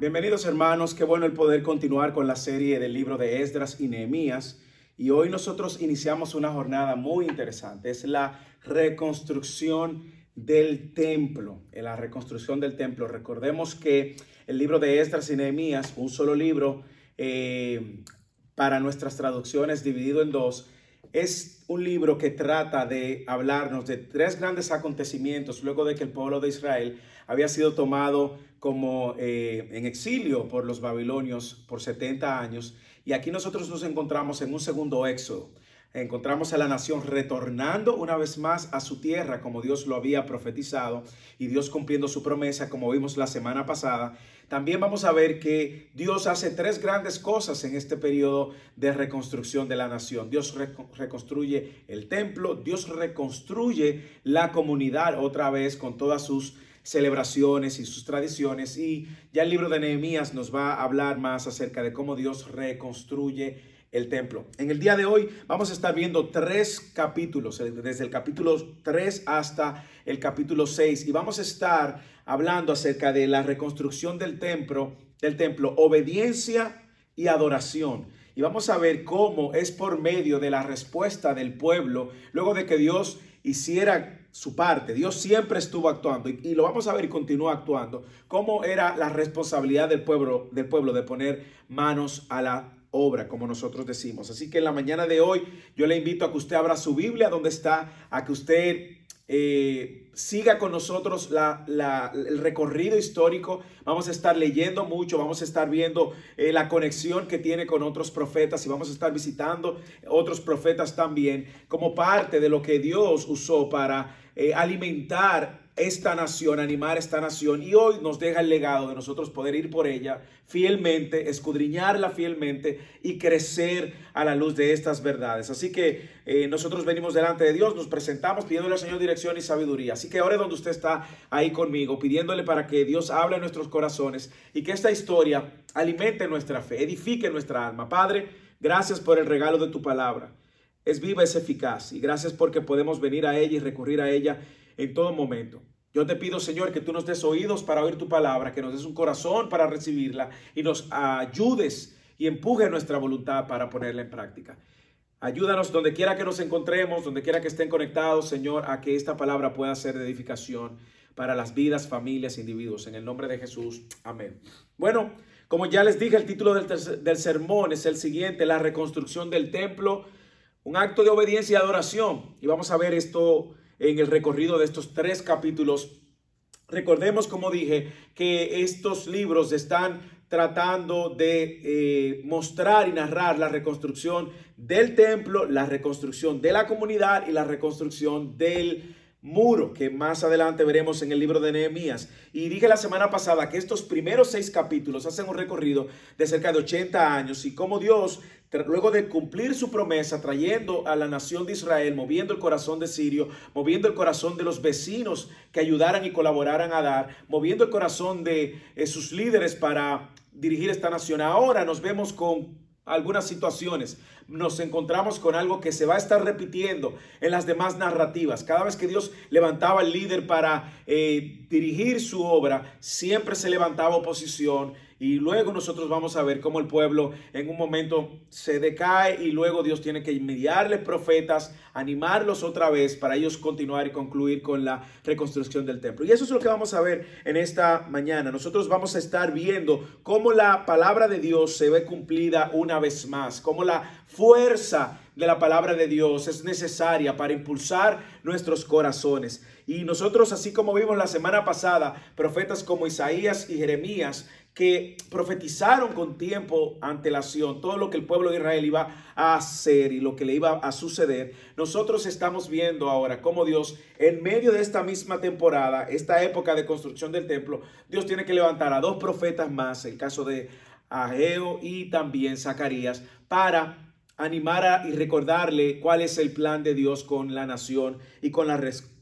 Bienvenidos hermanos, qué bueno el poder continuar con la serie del libro de Esdras y Nehemías. Y hoy nosotros iniciamos una jornada muy interesante, es la reconstrucción del templo, en la reconstrucción del templo. Recordemos que el libro de Esdras y Nehemías, un solo libro eh, para nuestras traducciones dividido en dos, es un libro que trata de hablarnos de tres grandes acontecimientos luego de que el pueblo de Israel había sido tomado como eh, en exilio por los babilonios por 70 años. Y aquí nosotros nos encontramos en un segundo éxodo. Encontramos a la nación retornando una vez más a su tierra como Dios lo había profetizado y Dios cumpliendo su promesa como vimos la semana pasada. También vamos a ver que Dios hace tres grandes cosas en este periodo de reconstrucción de la nación. Dios reconstruye el templo, Dios reconstruye la comunidad otra vez con todas sus celebraciones y sus tradiciones. Y ya el libro de Nehemías nos va a hablar más acerca de cómo Dios reconstruye el templo. En el día de hoy vamos a estar viendo tres capítulos, eh, desde el capítulo 3 hasta el capítulo 6, y vamos a estar hablando acerca de la reconstrucción del templo, del templo, obediencia y adoración. Y vamos a ver cómo es por medio de la respuesta del pueblo, luego de que Dios hiciera su parte. Dios siempre estuvo actuando y, lo vamos a ver y continúa actuando. Cómo era la responsabilidad del pueblo, del pueblo de poner manos a la obra, como nosotros decimos. Así que en la mañana de hoy yo le invito a que usted abra su Biblia donde está, a que usted eh, siga con nosotros el recorrido histórico. Vamos a estar leyendo mucho, vamos a estar viendo eh, la conexión que tiene con otros profetas y vamos a estar visitando otros profetas también como parte de lo que Dios usó para eh, alimentar esta nación, animar esta nación y hoy nos deja el legado de nosotros poder ir por ella fielmente, escudriñarla fielmente y crecer a la luz de estas verdades. Así que eh, nosotros venimos delante de Dios, nos presentamos pidiéndole al Señor dirección y sabiduría. Así que ahora es donde usted está ahí conmigo, pidiéndole para que Dios hable en nuestros corazones y que esta historia alimente nuestra fe, edifique nuestra alma. Padre, gracias por el regalo de tu palabra. Es viva, es eficaz y gracias porque podemos venir a ella y recurrir a ella en todo momento. Yo te pido, Señor, que tú nos des oídos para oír tu palabra, que nos des un corazón para recibirla y nos ayudes y empuje nuestra voluntad para ponerla en práctica. Ayúdanos donde quiera que nos encontremos, donde quiera que estén conectados, Señor, a que esta palabra pueda ser de edificación para las vidas, familias, individuos. En el nombre de Jesús. Amén. Bueno, como ya les dije, el título del, del sermón es el siguiente, la reconstrucción del templo, un acto de obediencia y adoración. Y vamos a ver esto en el recorrido de estos tres capítulos. Recordemos, como dije, que estos libros están tratando de eh, mostrar y narrar la reconstrucción del templo, la reconstrucción de la comunidad y la reconstrucción del muro que más adelante veremos en el libro de Nehemías. Y dije la semana pasada que estos primeros seis capítulos hacen un recorrido de cerca de 80 años y cómo Dios, luego de cumplir su promesa, trayendo a la nación de Israel, moviendo el corazón de Sirio, moviendo el corazón de los vecinos que ayudaran y colaboraran a dar, moviendo el corazón de eh, sus líderes para dirigir esta nación. Ahora nos vemos con algunas situaciones, nos encontramos con algo que se va a estar repitiendo en las demás narrativas. Cada vez que Dios levantaba al líder para eh, dirigir su obra, siempre se levantaba oposición y luego nosotros vamos a ver cómo el pueblo en un momento se decae y luego Dios tiene que enviarle profetas, animarlos otra vez para ellos continuar y concluir con la reconstrucción del templo. Y eso es lo que vamos a ver en esta mañana. Nosotros vamos a estar viendo cómo la palabra de Dios se ve cumplida una vez más, cómo la fuerza de la palabra de Dios es necesaria para impulsar nuestros corazones. Y nosotros, así como vimos la semana pasada, profetas como Isaías y Jeremías, que profetizaron con tiempo antelación todo lo que el pueblo de Israel iba a hacer y lo que le iba a suceder, nosotros estamos viendo ahora cómo Dios, en medio de esta misma temporada, esta época de construcción del templo, Dios tiene que levantar a dos profetas más, el caso de Ageo y también Zacarías, para animar y recordarle cuál es el plan de Dios con la nación y con la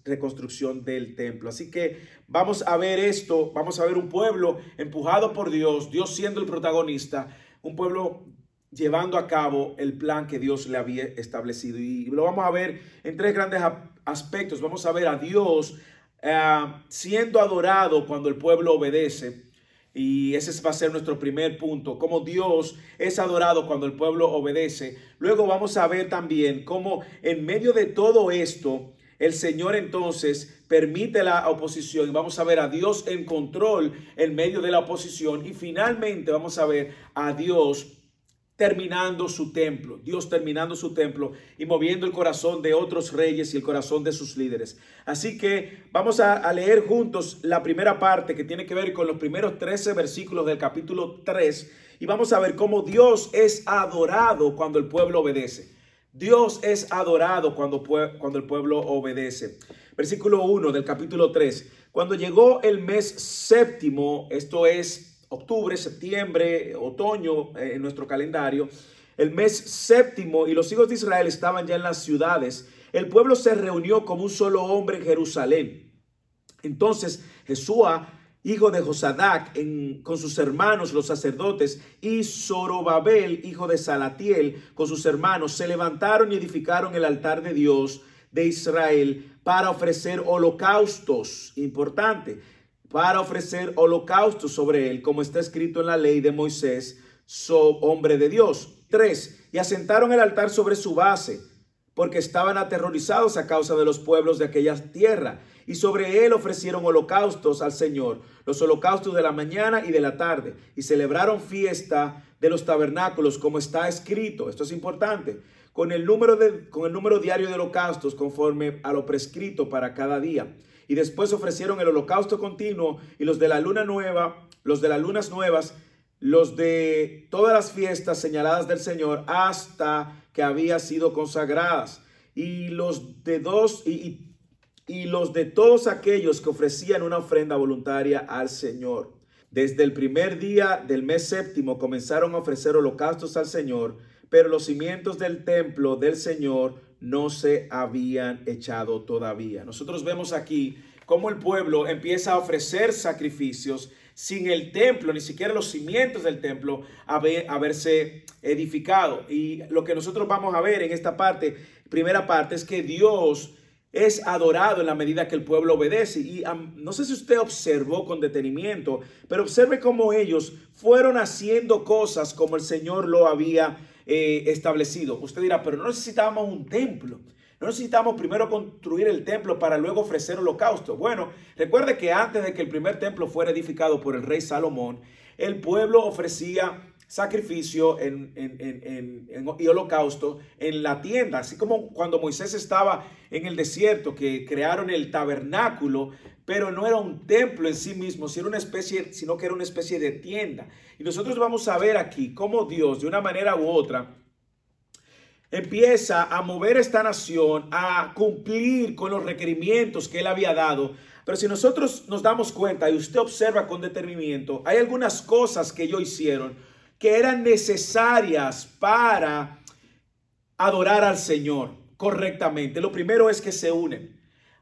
reconstrucción del templo. Así que vamos a ver esto, vamos a ver un pueblo empujado por Dios, Dios siendo el protagonista, un pueblo llevando a cabo el plan que Dios le había establecido. Y lo vamos a ver en tres grandes aspectos. Vamos a ver a Dios eh, siendo adorado cuando el pueblo obedece. Y ese va a ser nuestro primer punto, cómo Dios es adorado cuando el pueblo obedece. Luego vamos a ver también cómo en medio de todo esto, el Señor entonces permite la oposición. Vamos a ver a Dios en control en medio de la oposición. Y finalmente vamos a ver a Dios terminando su templo, Dios terminando su templo y moviendo el corazón de otros reyes y el corazón de sus líderes. Así que vamos a, leer juntos la primera parte que tiene que ver con los primeros 13 versículos del capítulo 3 y vamos a ver cómo Dios es adorado cuando el pueblo obedece. Dios es adorado cuando, cuando el pueblo obedece. Versículo 1 del capítulo 3. Cuando llegó el mes séptimo, esto es octubre, septiembre, otoño eh, en nuestro calendario, el mes séptimo y los hijos de Israel estaban ya en las ciudades, el pueblo se reunió como un solo hombre en Jerusalén. Entonces Jesúa, hijo de Josadac, con sus hermanos los sacerdotes, y Zorobabel, hijo de Salatiel, con sus hermanos, se levantaron y edificaron el altar de Dios de Israel para ofrecer holocaustos. Importante para ofrecer holocausto sobre él, como está escrito en la ley de Moisés, so, hombre de Dios. Tres, y asentaron el altar sobre su base, porque estaban aterrorizados a causa de los pueblos de aquella tierra, y sobre él ofrecieron holocaustos al Señor, los holocaustos de la mañana y de la tarde, y celebraron fiesta de los tabernáculos, como está escrito. Esto es importante. Con el número, de, con el número diario de holocaustos conforme a lo prescrito para cada día y después ofrecieron el holocausto continuo y los de la luna nueva, los de las lunas nuevas, los de todas las fiestas señaladas del Señor hasta que había sido consagradas y los de dos y, y los de todos aquellos que ofrecían una ofrenda voluntaria al Señor. Desde el primer día del mes séptimo comenzaron a ofrecer holocaustos al Señor, pero los cimientos del templo del Señor no se habían echado todavía. Nosotros vemos aquí cómo el pueblo empieza a ofrecer sacrificios sin el templo, ni siquiera los cimientos del templo haberse edificado. Y lo que nosotros vamos a ver en esta parte, primera parte, es que Dios es adorado en la medida que el pueblo obedece. Y no sé si usted observó con detenimiento, pero observe cómo ellos fueron haciendo cosas como el Señor lo había eh, establecido. Usted dirá, pero no necesitábamos un templo. No necesitamos primero construir el templo para luego ofrecer holocausto. Bueno, recuerde que antes de que el primer templo fuera edificado por el rey Salomón, el pueblo ofrecía sacrificio en, y holocausto en la tienda, así como cuando Moisés estaba en el desierto, que crearon el tabernáculo, pero no era un templo en sí mismo, sino, una especie, sino que era una especie de tienda. Y nosotros vamos a ver aquí cómo Dios, de una manera u otra, empieza a mover esta nación a cumplir con los requerimientos que él había dado. Pero si nosotros nos damos cuenta y usted observa con detenimiento, hay algunas cosas que ellos hicieron que eran necesarias para adorar al Señor correctamente. Lo primero es que se unen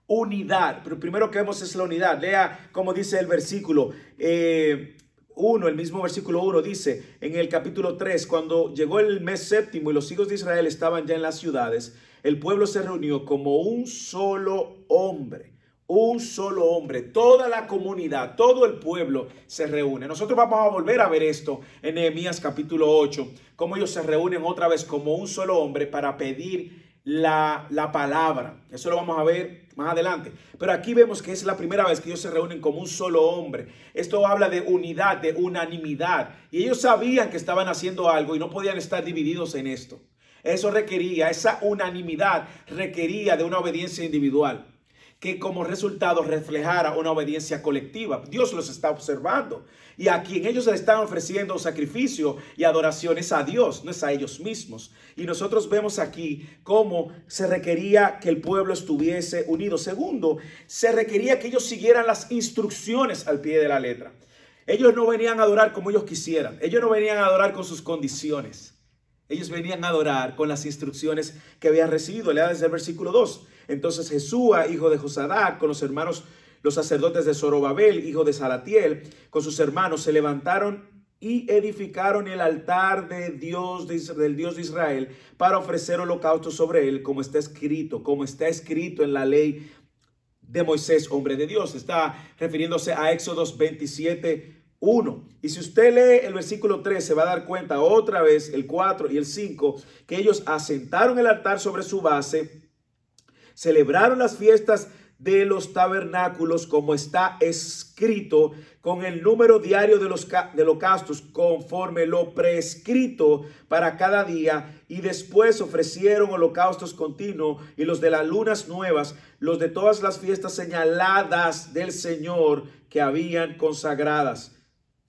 unidad. Pero primero que vemos es la unidad. Lea como dice el versículo. Eh, 1, el mismo versículo 1 dice en el capítulo 3, cuando llegó el mes séptimo y los hijos de Israel estaban ya en las ciudades, el pueblo se reunió como un solo hombre, un solo hombre, toda la comunidad, todo el pueblo se reúne. Nosotros vamos a volver a ver esto en Nehemías capítulo 8, cómo ellos se reúnen otra vez como un solo hombre para pedir la, la, palabra. Eso lo vamos a ver más adelante. Pero aquí vemos que es la primera vez que ellos se reúnen como un solo hombre. Esto habla de unidad, de unanimidad. Y ellos sabían que estaban haciendo algo y no podían estar divididos en esto. Eso requería, esa unanimidad requería de una obediencia individual que como resultado reflejara una obediencia colectiva. Dios los está observando y a quien ellos le están ofreciendo sacrificio y adoraciones a Dios, no es a ellos mismos. Y nosotros vemos aquí cómo se requería que el pueblo estuviese unido. Segundo, se requería que ellos siguieran las instrucciones al pie de la letra. Ellos no venían a adorar como ellos quisieran. Ellos no venían a adorar con sus condiciones. Ellos venían a adorar con las instrucciones que habían recibido. Lea desde el versículo 2. Entonces Jesúa, hijo de Josadac, con los hermanos, los sacerdotes de Zorobabel, hijo de Salatiel, con sus hermanos, se levantaron y edificaron el altar de Dios, del Dios de Israel para ofrecer holocausto sobre él, como está escrito, como está escrito en la ley de Moisés, hombre de Dios. Está refiriéndose a Éxodos 27, 1. Y si usted lee el versículo 3, se va a dar cuenta otra vez, el 4 y el 5, que ellos asentaron el altar sobre su base, celebraron las fiestas de los tabernáculos como está escrito con el número diario de los de holocaustos conforme lo prescrito para cada día. Y después ofrecieron holocaustos continuos y los de las lunas nuevas, los de todas las fiestas señaladas del Señor que habían consagradas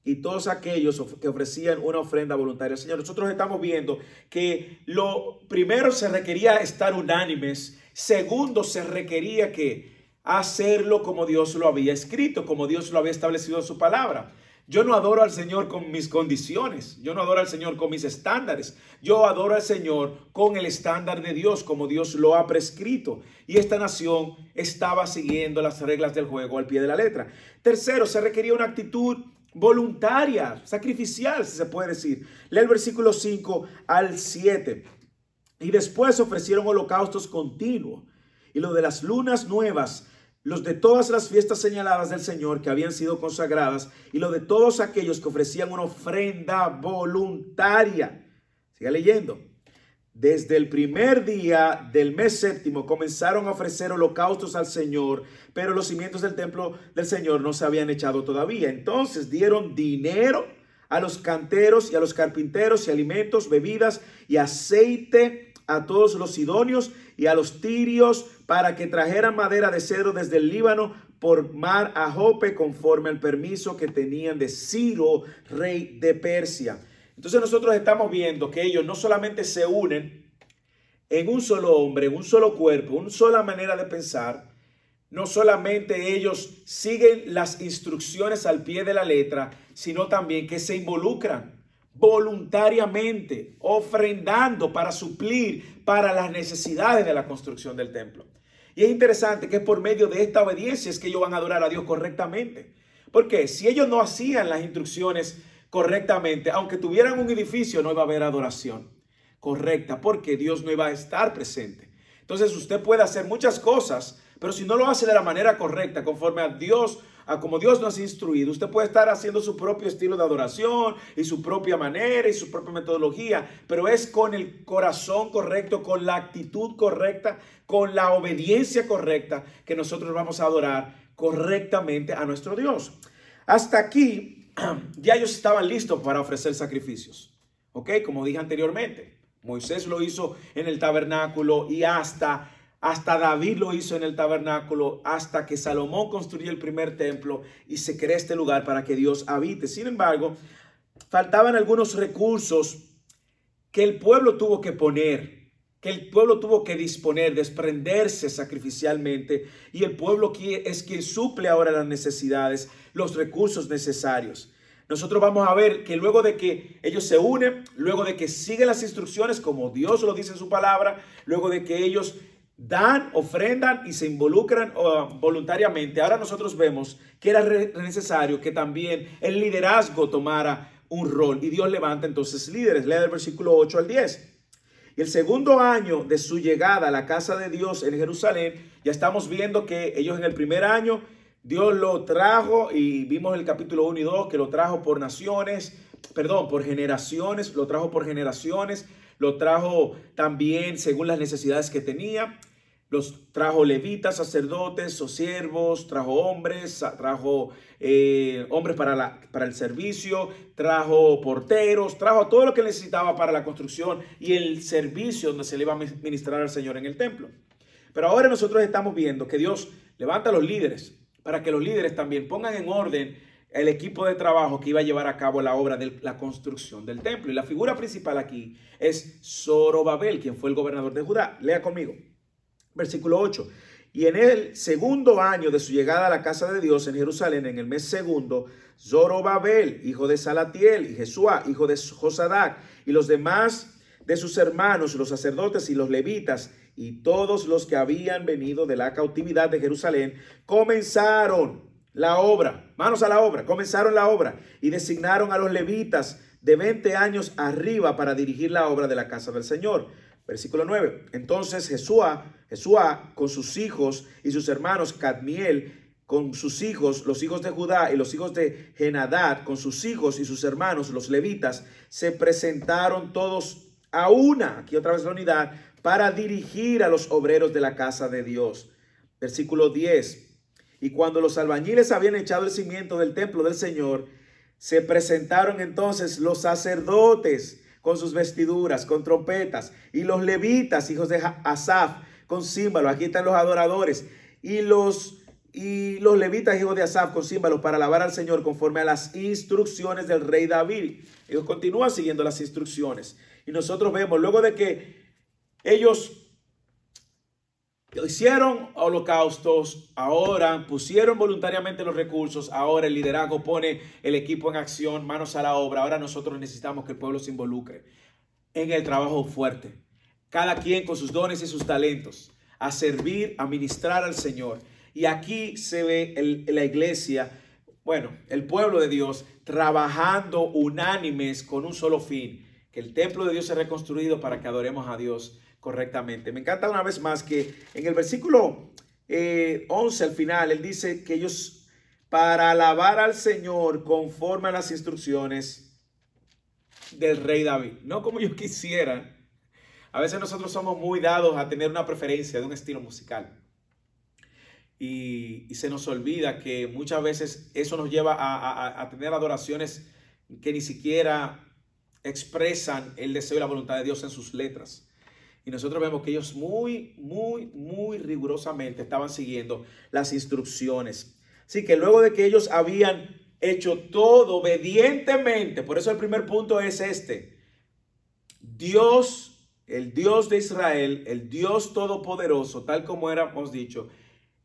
y todos aquellos que ofrecían una ofrenda voluntaria. Señor, nosotros estamos viendo que lo primero se requería estar unánimes, segundo se requería que hacerlo como Dios lo había escrito, como Dios lo había establecido en su palabra. Yo no adoro al Señor con mis condiciones, yo no adoro al Señor con mis estándares, yo adoro al Señor con el estándar de Dios, como Dios lo ha prescrito. Y esta nación estaba siguiendo las reglas del juego al pie de la letra. Tercero, se requería una actitud voluntaria, sacrificial, si se puede decir. Lee el versículo 5 al 7. Y después ofrecieron holocaustos continuos. Y lo de las lunas nuevas los de todas las fiestas señaladas del Señor que habían sido consagradas y los de todos aquellos que ofrecían una ofrenda voluntaria. Siga leyendo. Desde el primer día del mes séptimo comenzaron a ofrecer holocaustos al Señor, pero los cimientos del templo del Señor no se habían echado todavía. Entonces dieron dinero a los canteros y a los carpinteros y alimentos, bebidas y aceite a todos los idóneos y a los tirios para que trajeran madera de cedro desde el Líbano por mar a Jope conforme al permiso que tenían de Ciro, rey de Persia. Entonces nosotros estamos viendo que ellos no solamente se unen en un solo hombre, en un solo cuerpo, una sola manera de pensar, no solamente ellos siguen las instrucciones al pie de la letra, sino también que se involucran voluntariamente, ofrendando para suplir para las necesidades de la construcción del templo. Y es interesante que por medio de esta obediencia es que ellos van a adorar a Dios correctamente. Porque si ellos no hacían las instrucciones correctamente, aunque tuvieran un edificio, no iba a haber adoración correcta, porque Dios no iba a estar presente. Entonces usted puede hacer muchas cosas, pero si no lo hace de la manera correcta, conforme a Dios a como Dios nos ha instruido. Usted puede estar haciendo su propio estilo de adoración y su propia manera y su propia metodología, pero es con el corazón correcto, con la actitud correcta, con la obediencia correcta que nosotros vamos a adorar correctamente a nuestro Dios. Hasta aquí ya ellos estaban listos para ofrecer sacrificios. ¿Ok? Como dije anteriormente, Moisés lo hizo en el tabernáculo y hasta hasta David lo hizo en el tabernáculo, hasta que Salomón construyó el primer templo y se creó este lugar para que Dios habite. Sin embargo, faltaban algunos recursos que el pueblo tuvo que poner, que el pueblo tuvo que disponer, desprenderse sacrificialmente, y el pueblo es quien suple ahora las necesidades, los recursos necesarios. Nosotros vamos a ver que luego de que ellos se unen, luego de que siguen las instrucciones como Dios lo dice en su palabra, luego de que ellos dan, ofrendan y se involucran voluntariamente. Ahora nosotros vemos que era necesario que también el liderazgo tomara un rol y Dios levanta entonces líderes. Lea el versículo 8 al 10. Y el segundo año de su llegada a la casa de Dios en Jerusalén, ya estamos viendo que ellos en el primer año Dios lo trajo y vimos el capítulo 1 y 2 que lo trajo por naciones, perdón, por generaciones, lo trajo por generaciones, lo trajo también según las necesidades que tenía. Los trajo levitas, sacerdotes o siervos, trajo hombres, trajo eh, hombres para, la, para el servicio, trajo porteros, trajo todo lo que necesitaba para la construcción y el servicio donde se le iba a ministrar al Señor en el templo. Pero ahora nosotros estamos viendo que Dios levanta a los líderes para que los líderes también pongan en orden el equipo de trabajo que iba a llevar a cabo la obra de la construcción del templo. Y la figura principal aquí es Zorobabel, quien fue el gobernador de Judá. Lea conmigo. Versículo 8. Y en el segundo año de su llegada a la casa de Dios en Jerusalén, en el mes segundo, Zorobabel, hijo de Salatiel, y Jesúa, hijo de Josadac, y los demás de sus hermanos, los sacerdotes y los levitas, y todos los que habían venido de la cautividad de Jerusalén, comenzaron la obra, manos a la obra, comenzaron la obra y designaron a los levitas de 20 años arriba para dirigir la obra de la casa del Señor. Versículo 9. Entonces Jesúa, Jesúa con sus hijos y sus hermanos Cadmiel, con sus hijos, los hijos de Judá y los hijos de Genadad, con sus hijos y sus hermanos, los levitas, se presentaron todos a una, aquí otra vez la unidad, para dirigir a los obreros de la casa de Dios. Versículo 10. Y cuando los albañiles habían echado el cimiento del templo del Señor, se presentaron entonces los sacerdotes con sus vestiduras, con trompetas, y los levitas, hijos de Asaf, con címbalos. Aquí están los adoradores. Y los y los levitas, hijos de Asaf, con címbalos para alabar al Señor conforme a las instrucciones del rey David. Ellos continúan siguiendo las instrucciones. Y nosotros vemos, luego de que ellos hicieron holocaustos, ahora pusieron voluntariamente los recursos, ahora el liderazgo pone el equipo en acción, manos a la obra. Ahora nosotros necesitamos que el pueblo se involucre en el trabajo fuerte. Cada quien con sus dones y sus talentos, a servir, a ministrar al Señor. Y aquí se ve la iglesia, bueno, el pueblo de Dios trabajando unánimes con un solo fin, que el templo de Dios sea reconstruido para que adoremos a Dios correctamente. Me encanta una vez más que en el versículo 11 eh, al final, él dice que ellos para alabar al Señor conforme a las instrucciones del rey David, no como yo quisiera. A veces nosotros somos muy dados a tener una preferencia de un estilo musical. Y, se nos olvida que muchas veces eso nos lleva a, tener adoraciones que ni siquiera expresan el deseo y la voluntad de Dios en sus letras. Y nosotros vemos que ellos muy, muy, muy rigurosamente estaban siguiendo las instrucciones. Así que luego de que ellos habían hecho todo obedientemente, por eso el primer punto es este. Dios, el Dios de Israel, el Dios todopoderoso, tal como éramos dicho,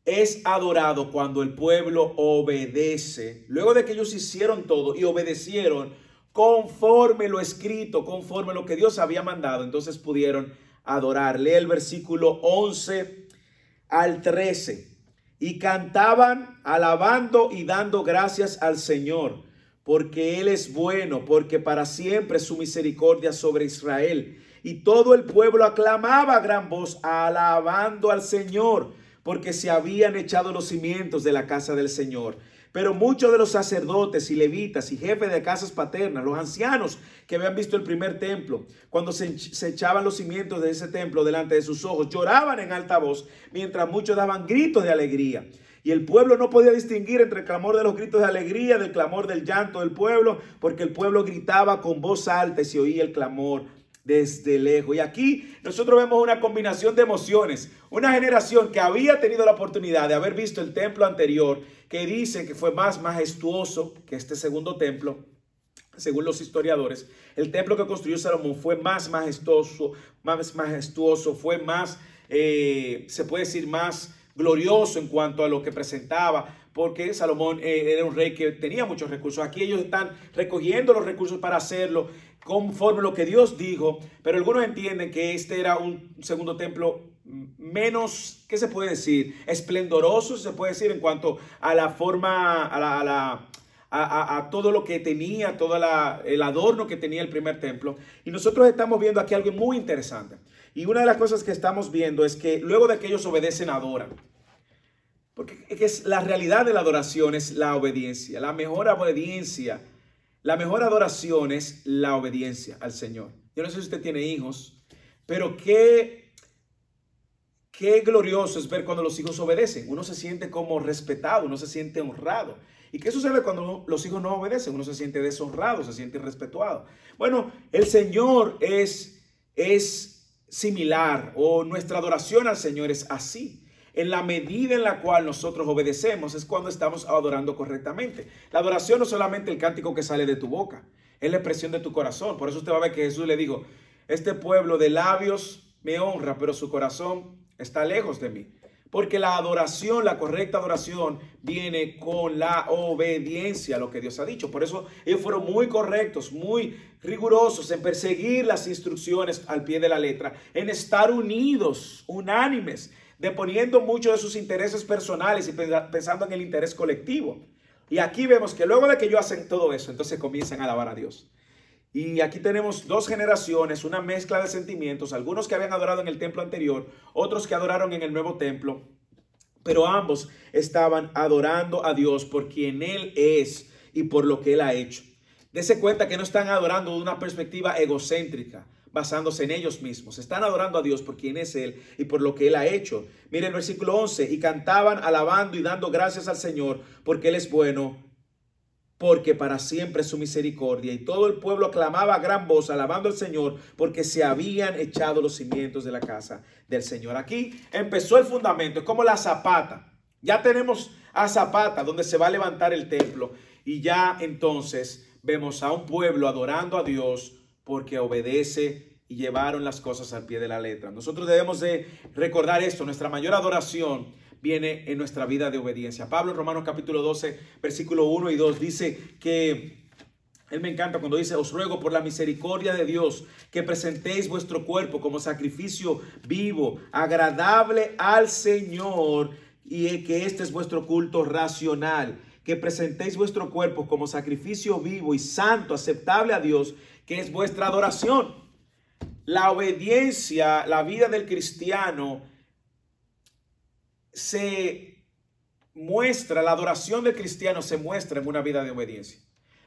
es adorado cuando el pueblo obedece. Luego de que ellos hicieron todo y obedecieron conforme lo escrito, conforme lo que Dios había mandado, entonces pudieron adorar. Lee el versículo 11 al 13. Y cantaban alabando y dando gracias al Señor, porque Él es bueno, porque para siempre su misericordia sobre Israel. Y todo el pueblo aclamaba a gran voz, alabando al Señor porque se habían echado los cimientos de la casa del Señor. Pero muchos de los sacerdotes y levitas y jefes de casas paternas, los ancianos que habían visto el primer templo, cuando se, echaban los cimientos de ese templo delante de sus ojos, lloraban en alta voz, mientras muchos daban gritos de alegría. Y el pueblo no podía distinguir entre el clamor de los gritos de alegría del clamor del llanto del pueblo, porque el pueblo gritaba con voz alta y se oía el clamor desde lejos. Y aquí nosotros vemos una combinación de emociones. Una generación que había tenido la oportunidad de haber visto el templo anterior, que dice que fue más majestuoso que este segundo templo. Según los historiadores, el templo que construyó Salomón fue más majestuoso, más majestuoso, fue más, eh, se puede decir, más glorioso en cuanto a lo que presentaba, porque Salomón eh, era un rey que tenía muchos recursos. Aquí ellos están recogiendo los recursos para hacerlo conforme lo que Dios dijo, pero algunos entienden que este era un segundo templo menos, ¿qué se puede decir? Esplendoroso, se puede decir, en cuanto a la forma, a, la, a, todo lo que tenía, todo el adorno que tenía el primer templo. Y nosotros estamos viendo aquí algo muy interesante. Y una de las cosas que estamos viendo es que luego de que ellos obedecen, adoran. Porque es la realidad de la adoración es la obediencia. La mejor obediencia la mejor adoración es la obediencia al Señor. Yo no sé si usted tiene hijos, pero qué, qué glorioso es ver cuando los hijos obedecen. Uno se siente como respetado, uno se siente honrado. ¿Y qué sucede cuando los hijos no obedecen? Uno se siente deshonrado, se siente irrespetuado. Bueno, el Señor es, es similar o nuestra adoración al Señor es así. En la medida en la cual nosotros obedecemos es cuando estamos adorando correctamente. La adoración no es solamente el cántico que sale de tu boca, es la expresión de tu corazón. Por eso usted va a ver que Jesús le dijo, este pueblo de labios me honra, pero su corazón está lejos de mí. Porque la adoración, la correcta adoración, viene con la obediencia a lo que Dios ha dicho. Por eso ellos fueron muy correctos, muy rigurosos en perseguir las instrucciones al pie de la letra, en estar unidos, unánimes, deponiendo mucho de sus intereses personales y pensando en el interés colectivo. Y aquí vemos que luego de que ellos hacen todo eso, entonces comienzan a alabar a Dios. Y aquí tenemos dos generaciones, una mezcla de sentimientos, algunos que habían adorado en el templo anterior, otros que adoraron en el nuevo templo, Pero ambos estaban adorando a Dios por quien Él es y por lo que Él ha hecho. Dese cuenta que no están adorando de una perspectiva egocéntrica, basándose en ellos mismos. Están adorando a Dios por quien es Él y por lo que Él ha hecho. Mire el versículo 11, y cantaban alabando y dando gracias al Señor porque Él es bueno, porque para siempre es su misericordia. Y todo el pueblo aclamaba a gran voz, alabando al Señor, porque se habían echado los cimientos de la casa del Señor. Aquí empezó el fundamento, es como la zapata. Ya tenemos a Zapata, donde se va a levantar el templo. Y ya entonces vemos a un pueblo adorando a Dios porque obedece y llevaron las cosas al pie de la letra. Nosotros debemos de recordar esto, nuestra mayor adoración viene en nuestra vida de obediencia. Pablo en Romanos capítulo 12, versículo 1 y 2 dice que él me encanta cuando dice, os ruego por la misericordia de Dios que presentéis vuestro cuerpo como sacrificio vivo, agradable al Señor y que este es vuestro culto racional que presentéis vuestro cuerpo como sacrificio vivo y santo, aceptable a Dios, que es vuestra adoración. La obediencia, la vida del cristiano se muestra, la adoración del cristiano se muestra en una vida de obediencia.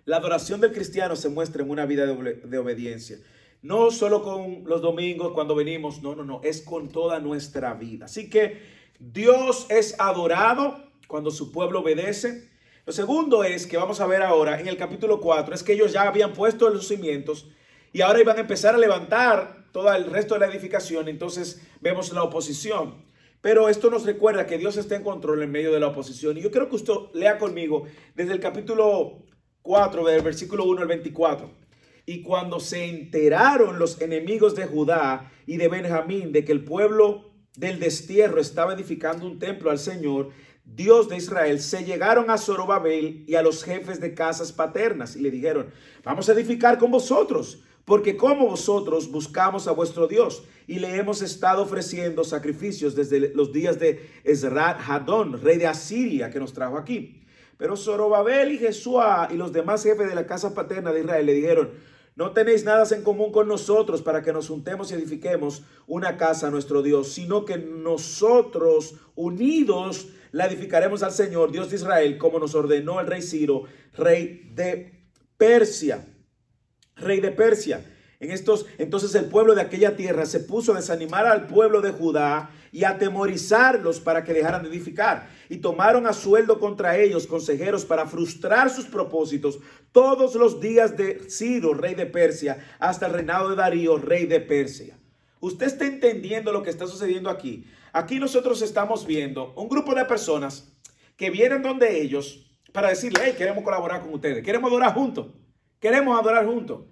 La adoración del cristiano se muestra en una vida de, obediencia. No solo con los domingos cuando venimos, no, no, no, es con toda nuestra vida. Así que Dios es adorado cuando su pueblo obedece. Lo segundo es que vamos a ver ahora en el capítulo 4 es que ellos ya habían puesto los cimientos y ahora iban a empezar a levantar todo el resto de la edificación. Entonces vemos la oposición. Pero esto nos recuerda que Dios está en control en medio de la oposición. Y yo quiero que usted lea conmigo desde el capítulo 4, del versículo 1 al 24. Y cuando se enteraron los enemigos de Judá y de Benjamín de que el pueblo del destierro estaba edificando un templo al Señor, Dios de Israel, se llegaron a Zorobabel y a los jefes de casas paternas y le dijeron, vamos a edificar con vosotros, porque como vosotros buscamos a vuestro Dios y le hemos estado ofreciendo sacrificios desde los días de Esrat Hadón, rey de Asiria, que nos trajo aquí. Pero Zorobabel y Jesúa y los demás jefes de la casa paterna de Israel le dijeron, no tenéis nada en común con nosotros para que nos juntemos y edifiquemos una casa a nuestro Dios, sino que nosotros unidos la edificaremos al Señor, Dios de Israel, como nos ordenó el rey Ciro, rey de Persia. Rey de Persia. En estos, entonces el pueblo de aquella tierra se puso a desanimar al pueblo de Judá y a atemorizarlos para que dejaran de edificar. Y tomaron a sueldo contra ellos consejeros para frustrar sus propósitos todos los días de Ciro, rey de Persia, hasta el reinado de Darío, rey de Persia. Usted está entendiendo lo que está sucediendo aquí. Aquí nosotros estamos viendo un grupo de personas que vienen donde ellos para decirle, hey, queremos colaborar con ustedes, queremos adorar juntos, queremos adorar juntos.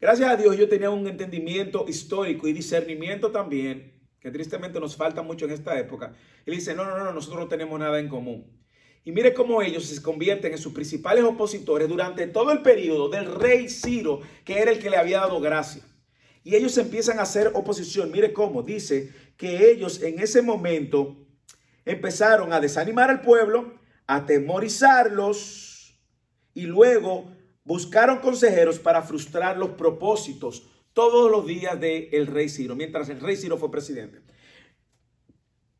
Gracias a Dios yo tenía un entendimiento histórico y discernimiento también, que tristemente nos falta mucho en esta época. Y dice, no, no, no, nosotros no tenemos nada en común. Y mire cómo ellos se convierten en sus principales opositores durante todo el periodo del rey Ciro, que era el que le había dado gracia. Y ellos empiezan a hacer oposición. Mire cómo dice que ellos en ese momento empezaron a desanimar al pueblo, a atemorizarlos y luego buscaron consejeros para frustrar los propósitos todos los días del rey Ciro, mientras el rey Ciro fue presidente.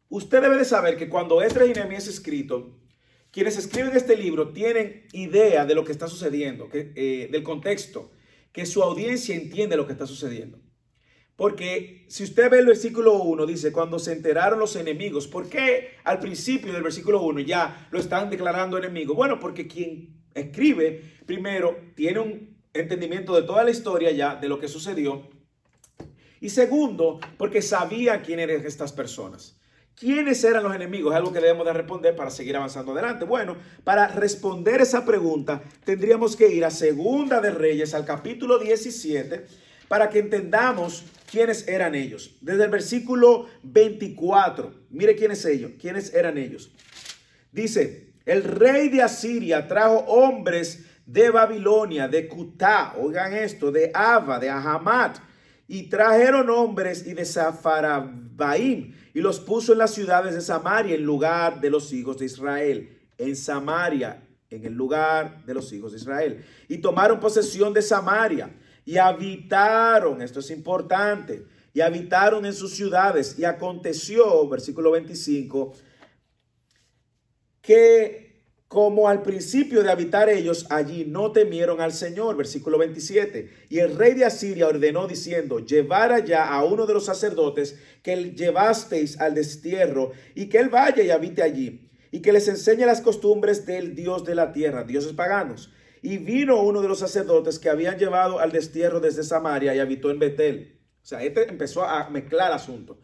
Usted debe de saber que cuando Esdras y Nehemías es escrito, quienes escriben este libro tienen idea de lo que está sucediendo, eh, del contexto, que su audiencia entiende lo que está sucediendo. Porque si usted ve el versículo 1, dice, cuando se enteraron los enemigos, ¿por qué al principio del versículo 1 ya lo están declarando enemigo? Bueno, porque quien escribe primero tiene un entendimiento de toda la historia ya, de lo que sucedió. Y segundo, porque sabía quién eran estas personas. ¿Quiénes eran los enemigos? Es algo que debemos de responder para seguir avanzando adelante. Bueno, para responder esa pregunta tendríamos que ir a Segunda de Reyes, al capítulo 17, para que entendamos quiénes eran ellos. Desde el versículo 24, mire quiénes ellos, quiénes eran ellos. Dice, el rey de Asiria trajo hombres de Babilonia, de Cutá, oigan esto, de Ava, de Ahamat, y trajeron hombres y de Safarabaim, y los puso en las ciudades de Samaria en lugar de los hijos de Israel. En Samaria, en el lugar de los hijos de Israel. Y tomaron posesión de Samaria y habitaron, esto es importante, y habitaron en sus ciudades. Y aconteció, versículo 25, que como al principio de habitar ellos allí no temieron al Señor. Versículo 27. Y el rey de Asiria ordenó diciendo, llevar allá a uno de los sacerdotes que llevasteis al destierro y que él vaya y habite allí y que les enseñe las costumbres del Dios de la tierra, dioses paganos. Y vino uno de los sacerdotes que habían llevado al destierro desde Samaria y habitó en Betel. O sea, este empezó a mezclar asunto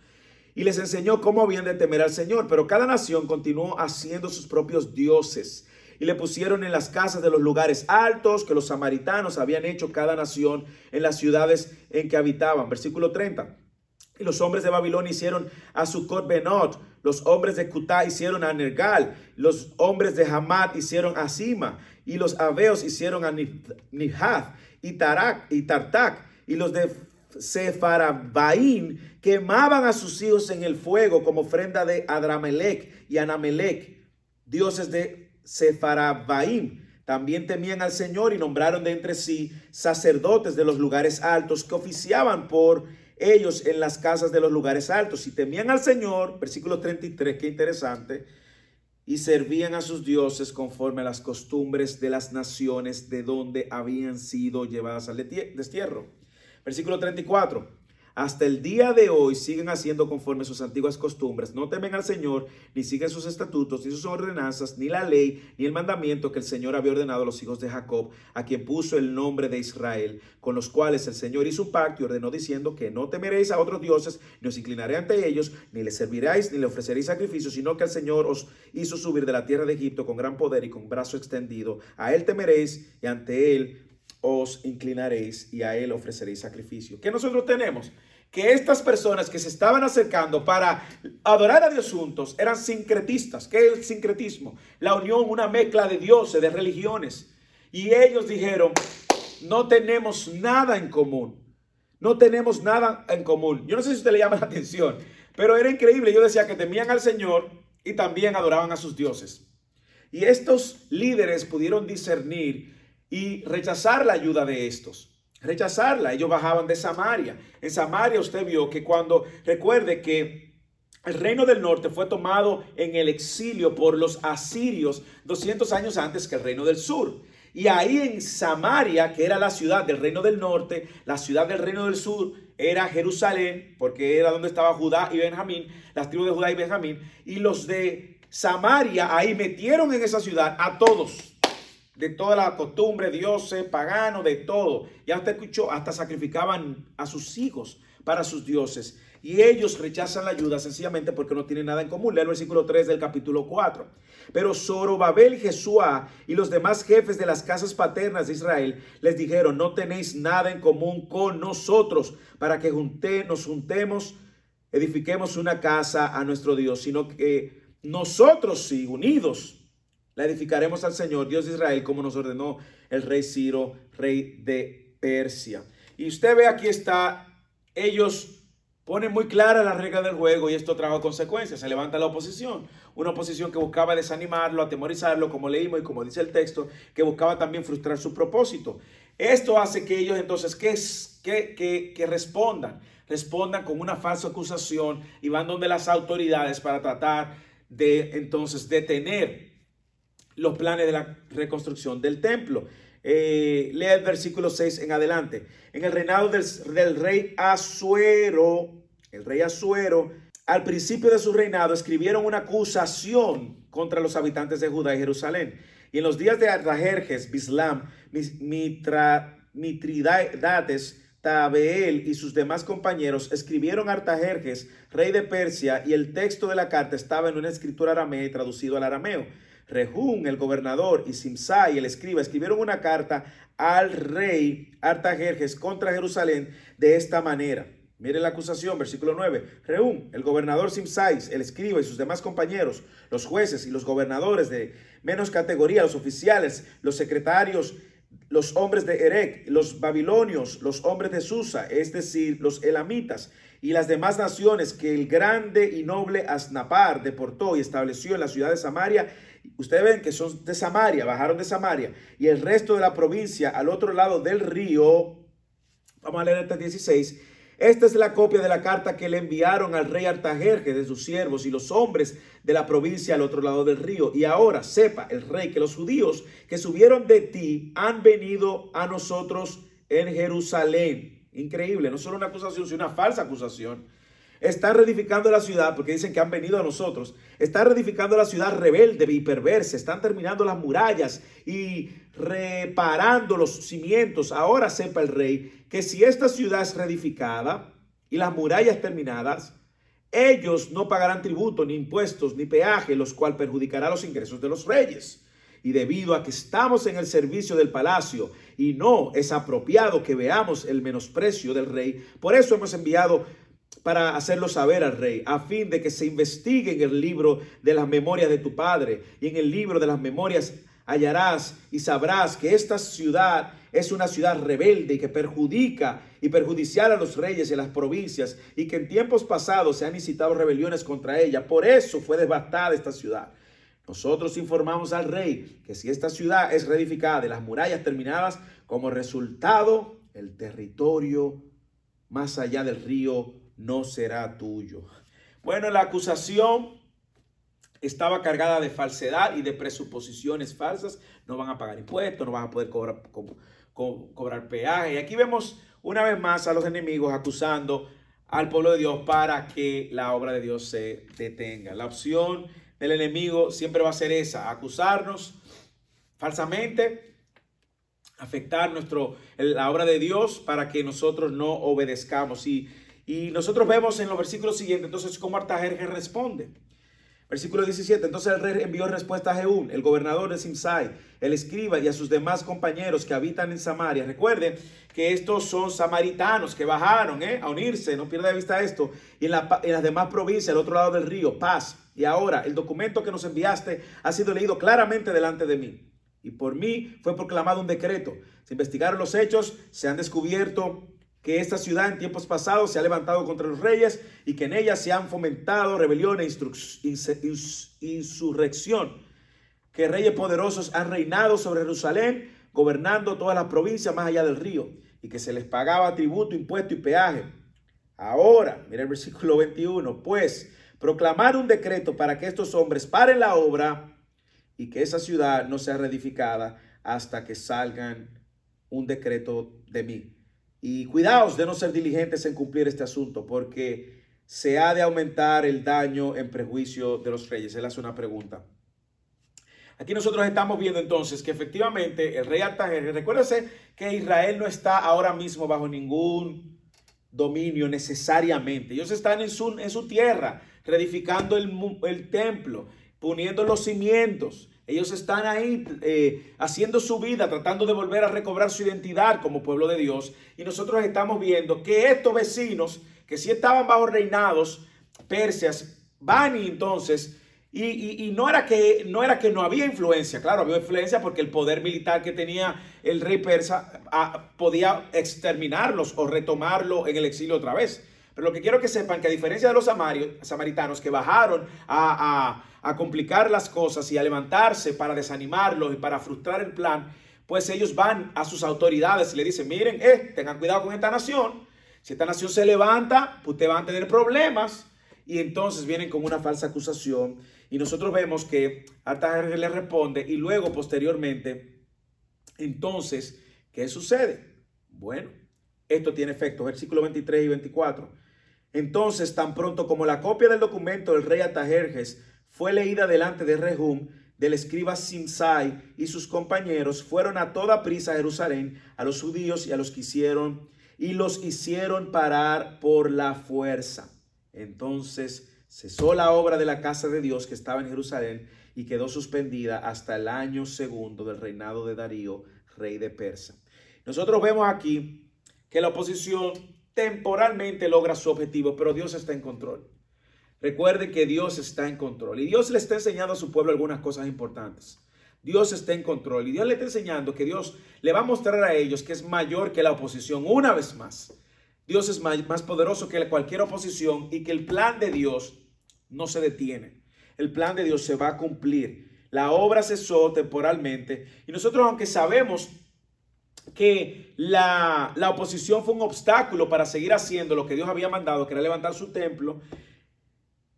y les enseñó cómo habían de temer al Señor. Pero cada nación continuó haciendo sus propios dioses y le pusieron en las casas de los lugares altos que los samaritanos habían hecho cada nación en las ciudades en que habitaban. Versículo 30. Y los hombres de Babilonia hicieron a Sucot Benot, los hombres de Cutá hicieron a Nergal, los hombres de Hamat hicieron a Sima, y los Aveos hicieron a Nihath y Tarak y Tartak, y los de Sefarabaín quemaban a sus hijos en el fuego como ofrenda de Adramelech y Anamelech, dioses de Sefarabaim. También temían al Señor y nombraron de entre sí sacerdotes de los lugares altos que oficiaban por ellos en las casas de los lugares altos. Y temían al Señor, versículo 33, qué interesante, y servían a sus dioses conforme a las costumbres de las naciones de donde habían sido llevadas al destierro. Versículo 34. Hasta el día de hoy siguen haciendo conforme sus antiguas costumbres. No temen al Señor, ni siguen sus estatutos, ni sus ordenanzas, ni la ley, ni el mandamiento que el Señor había ordenado a los hijos de Jacob, a quien puso el nombre de Israel, con los cuales el Señor hizo un pacto y ordenó diciendo que no temeréis a otros dioses, ni os inclinaré ante ellos, ni les serviréis, ni le ofreceréis sacrificios, sino que el Señor os hizo subir de la tierra de Egipto con gran poder y con brazo extendido. A Él temeréis y ante Él os inclinaréis y a él ofreceréis sacrificio. ¿Qué nosotros tenemos? Que estas personas que se estaban acercando para adorar a Dios juntos eran sincretistas. ¿Qué es el sincretismo? La unión, una mezcla de dioses, de religiones. Y ellos dijeron, no tenemos nada en común. No tenemos nada en común. Yo no sé si usted le llama la atención, pero era increíble. Yo decía que temían al Señor y también adoraban a sus dioses. Y estos líderes pudieron discernir y rechazar la ayuda de estos. Rechazarla. Ellos bajaban de Samaria. En Samaria usted vio que cuando, recuerde que el reino del norte fue tomado en el exilio por los asirios 200 años antes que el reino del sur. Y ahí en Samaria, que era la ciudad del reino del norte, la ciudad del reino del sur era Jerusalén, porque era donde estaba Judá y Benjamín, las tribus de Judá y Benjamín. Y los de Samaria ahí metieron en esa ciudad a todos de toda la costumbre, dioses, paganos, de todo. Ya usted escuchó, hasta sacrificaban a sus hijos para sus dioses. Y ellos rechazan la ayuda sencillamente porque no tienen nada en común. Lea el versículo 3 del capítulo 4. Pero Zorobabel, Jesuá y los demás jefes de las casas paternas de Israel les dijeron, no tenéis nada en común con nosotros para que junte, nos juntemos, edifiquemos una casa a nuestro Dios, sino que nosotros sí, unidos, la edificaremos al Señor, Dios de Israel, como nos ordenó el rey Ciro, rey de Persia. Y usted ve aquí está, ellos ponen muy clara la regla del juego y esto trajo consecuencias. Se levanta la oposición, una oposición que buscaba desanimarlo, atemorizarlo, como leímos y como dice el texto, que buscaba también frustrar su propósito. Esto hace que ellos entonces, que, que, que, respondan? Respondan con una falsa acusación y van donde las autoridades para tratar de entonces detener los planes de la reconstrucción del templo. Eh, lea el versículo 6 en adelante. En el reinado del, rey Asuero, el rey Asuero, al principio de su reinado escribieron una acusación contra los habitantes de Judá y Jerusalén. Y en los días de Artajerjes, Bislam, Mitra, Mitridates, Tabeel y sus demás compañeros escribieron Artajerjes, rey de Persia, y el texto de la carta estaba en una escritura aramea traducido al arameo. Rehum, el gobernador, y Simsai, el escriba, escribieron una carta al rey Artajerjes contra Jerusalén de esta manera. Mire la acusación, versículo 9. Rehum, el gobernador Simsai, el escriba y sus demás compañeros, los jueces y los gobernadores de menos categoría, los oficiales, los secretarios, los hombres de Erech, los babilonios, los hombres de Susa, es decir, los elamitas, y las demás naciones que el grande y noble Asnapar deportó y estableció en la ciudad de Samaria Ustedes ven que son de Samaria, bajaron de Samaria, y el resto de la provincia al otro lado del río, vamos a leer este 16, Esta es la copia de la carta que le enviaron al rey Artajerjes de sus siervos y los hombres de la provincia al otro lado del río. Y ahora sepa el rey que los judíos que subieron de ti han venido a nosotros en Jerusalén. Increíble, no solo una acusación, sino una falsa acusación. Está reedificando la ciudad, porque dicen que han venido a nosotros. Está reedificando la ciudad rebelde y perversa. Están terminando las murallas y reparando los cimientos. Ahora sepa el rey que si esta ciudad es reedificada y las murallas terminadas, ellos no pagarán tributo, ni impuestos, ni peaje, los cual perjudicará los ingresos de los reyes. Y debido a que estamos en el servicio del palacio y no es apropiado que veamos el menosprecio del rey, por eso hemos enviado para hacerlo saber al rey, a fin de que se investigue en el libro de las memorias de tu padre y en el libro de las memorias hallarás y sabrás que esta ciudad es una ciudad rebelde y que perjudica y perjudicial a los reyes y a las provincias y que en tiempos pasados se han incitado rebeliones contra ella. Por eso fue devastada esta ciudad. Nosotros informamos al rey que si esta ciudad es reedificada y las murallas terminadas, como resultado, el territorio más allá del río no será tuyo. Bueno, la acusación estaba cargada de falsedad y de presuposiciones falsas. No van a pagar impuestos, no van a poder cobrar, cobrar peaje. Y aquí vemos una vez más a los enemigos acusando al pueblo de Dios para que la obra de Dios se detenga. La opción del enemigo siempre va a ser esa, acusarnos falsamente, afectar nuestro, la obra de Dios para que nosotros no obedezcamos. Y y nosotros vemos en los versículos siguientes entonces cómo Artajerjes responde. Versículo 17. Entonces el rey envió respuesta a Jehún, el gobernador de Simsai, el escriba y a sus demás compañeros que habitan en Samaria. Recuerden que estos son samaritanos que bajaron ¿eh? a unirse, no pierda de vista esto, y en, en las demás provincias, al otro lado del río, paz. Y ahora el documento que nos enviaste ha sido leído claramente delante de mí. Y por mí fue proclamado un decreto. Se investigaron los hechos, se han descubierto que esta ciudad en tiempos pasados se ha levantado contra los reyes y que en ella se han fomentado rebelión e insurrección, que reyes poderosos han reinado sobre Jerusalén, gobernando todas las provincias más allá del río, y que se les pagaba tributo, impuesto y peaje. Ahora, mira el versículo 21, pues proclamar un decreto para que estos hombres paren la obra y que esa ciudad no sea reedificada hasta que salgan un decreto de mí. Y cuidaos de no ser diligentes en cumplir este asunto, porque se ha de aumentar el daño en prejuicio de los reyes. Él hace una pregunta. Aquí nosotros estamos viendo entonces que efectivamente el rey Artajerjes, recuérdese que Israel no está ahora mismo bajo ningún dominio necesariamente. Ellos están en su, en su tierra, reedificando el, el templo, poniendo los cimientos. Ellos están ahí eh, haciendo su vida, tratando de volver a recobrar su identidad como pueblo de Dios. Y nosotros estamos viendo que estos vecinos, que sí estaban bajo reinados persias, van y entonces, y, no, era que, no era que no había influencia, claro, había influencia porque el poder militar que tenía el rey persa ah, podía exterminarlos o retomarlo en el exilio otra vez. Pero lo que quiero que sepan que a diferencia de los samaritanos que bajaron a, complicar las cosas y a levantarse para desanimarlos y para frustrar el plan, pues ellos van a sus autoridades y le dicen, miren, eh, tengan cuidado con esta nación. Si esta nación se levanta, pues ustedes van a tener problemas. Y entonces vienen con una falsa acusación. Y nosotros vemos que Artajerjes le responde y luego posteriormente, entonces, ¿qué sucede? Bueno, esto tiene efecto. Versículo 23 y 24. Entonces, tan pronto como la copia del documento del rey Atajerjes fue leída delante de Rehum, del escriba Simsai y sus compañeros, fueron a toda prisa a Jerusalén, a los judíos y a los que hicieron, y los hicieron parar por la fuerza. Entonces cesó la obra de la casa de Dios que estaba en Jerusalén y quedó suspendida hasta el año segundo del reinado de Darío, rey de Persa. Nosotros vemos aquí que la oposición temporalmente logra su objetivo, pero Dios está en control. Recuerde que Dios está en control y Dios le está enseñando a su pueblo algunas cosas importantes. Dios está en control y Dios le está enseñando que Dios le va a mostrar a ellos que es mayor que la oposición una vez más. Dios es más poderoso que cualquier oposición y que el plan de Dios no se detiene. El plan de Dios se va a cumplir. La obra cesó temporalmente y nosotros aunque sabemos que la, la oposición fue un obstáculo para seguir haciendo lo que Dios había mandado, que era levantar su templo,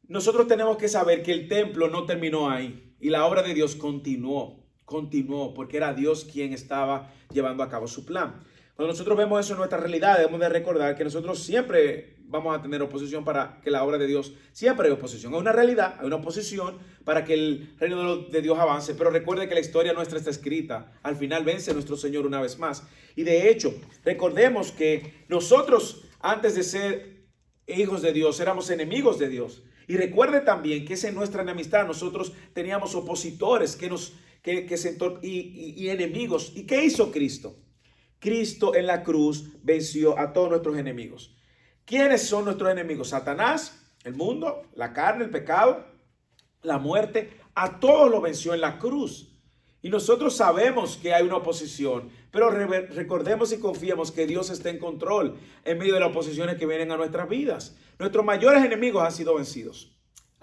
nosotros tenemos que saber que el templo no terminó ahí y la obra de Dios continuó, continuó, porque era Dios quien estaba llevando a cabo su plan. Cuando nosotros vemos eso en nuestra realidad, debemos de recordar que nosotros siempre vamos a tener oposición para que la obra de Dios, siempre hay oposición. Hay una realidad, hay una oposición para que el reino de Dios avance, pero recuerde que la historia nuestra está escrita. Al final vence nuestro Señor una vez más. Y de hecho, recordemos que nosotros, antes de ser hijos de Dios, éramos enemigos de Dios. Y recuerde también que es en nuestra enemistad nosotros teníamos opositores que nos, que, que se, y, y enemigos. ¿Y qué hizo Cristo? Cristo en la cruz venció a todos nuestros enemigos. ¿Quiénes son nuestros enemigos? Satanás, el mundo, la carne, el pecado, la muerte. A todos lo venció en la cruz. Y nosotros sabemos que hay una oposición, pero recordemos y confiemos que Dios está en control en medio de las oposiciones que vienen a nuestras vidas. Nuestros mayores enemigos han sido vencidos.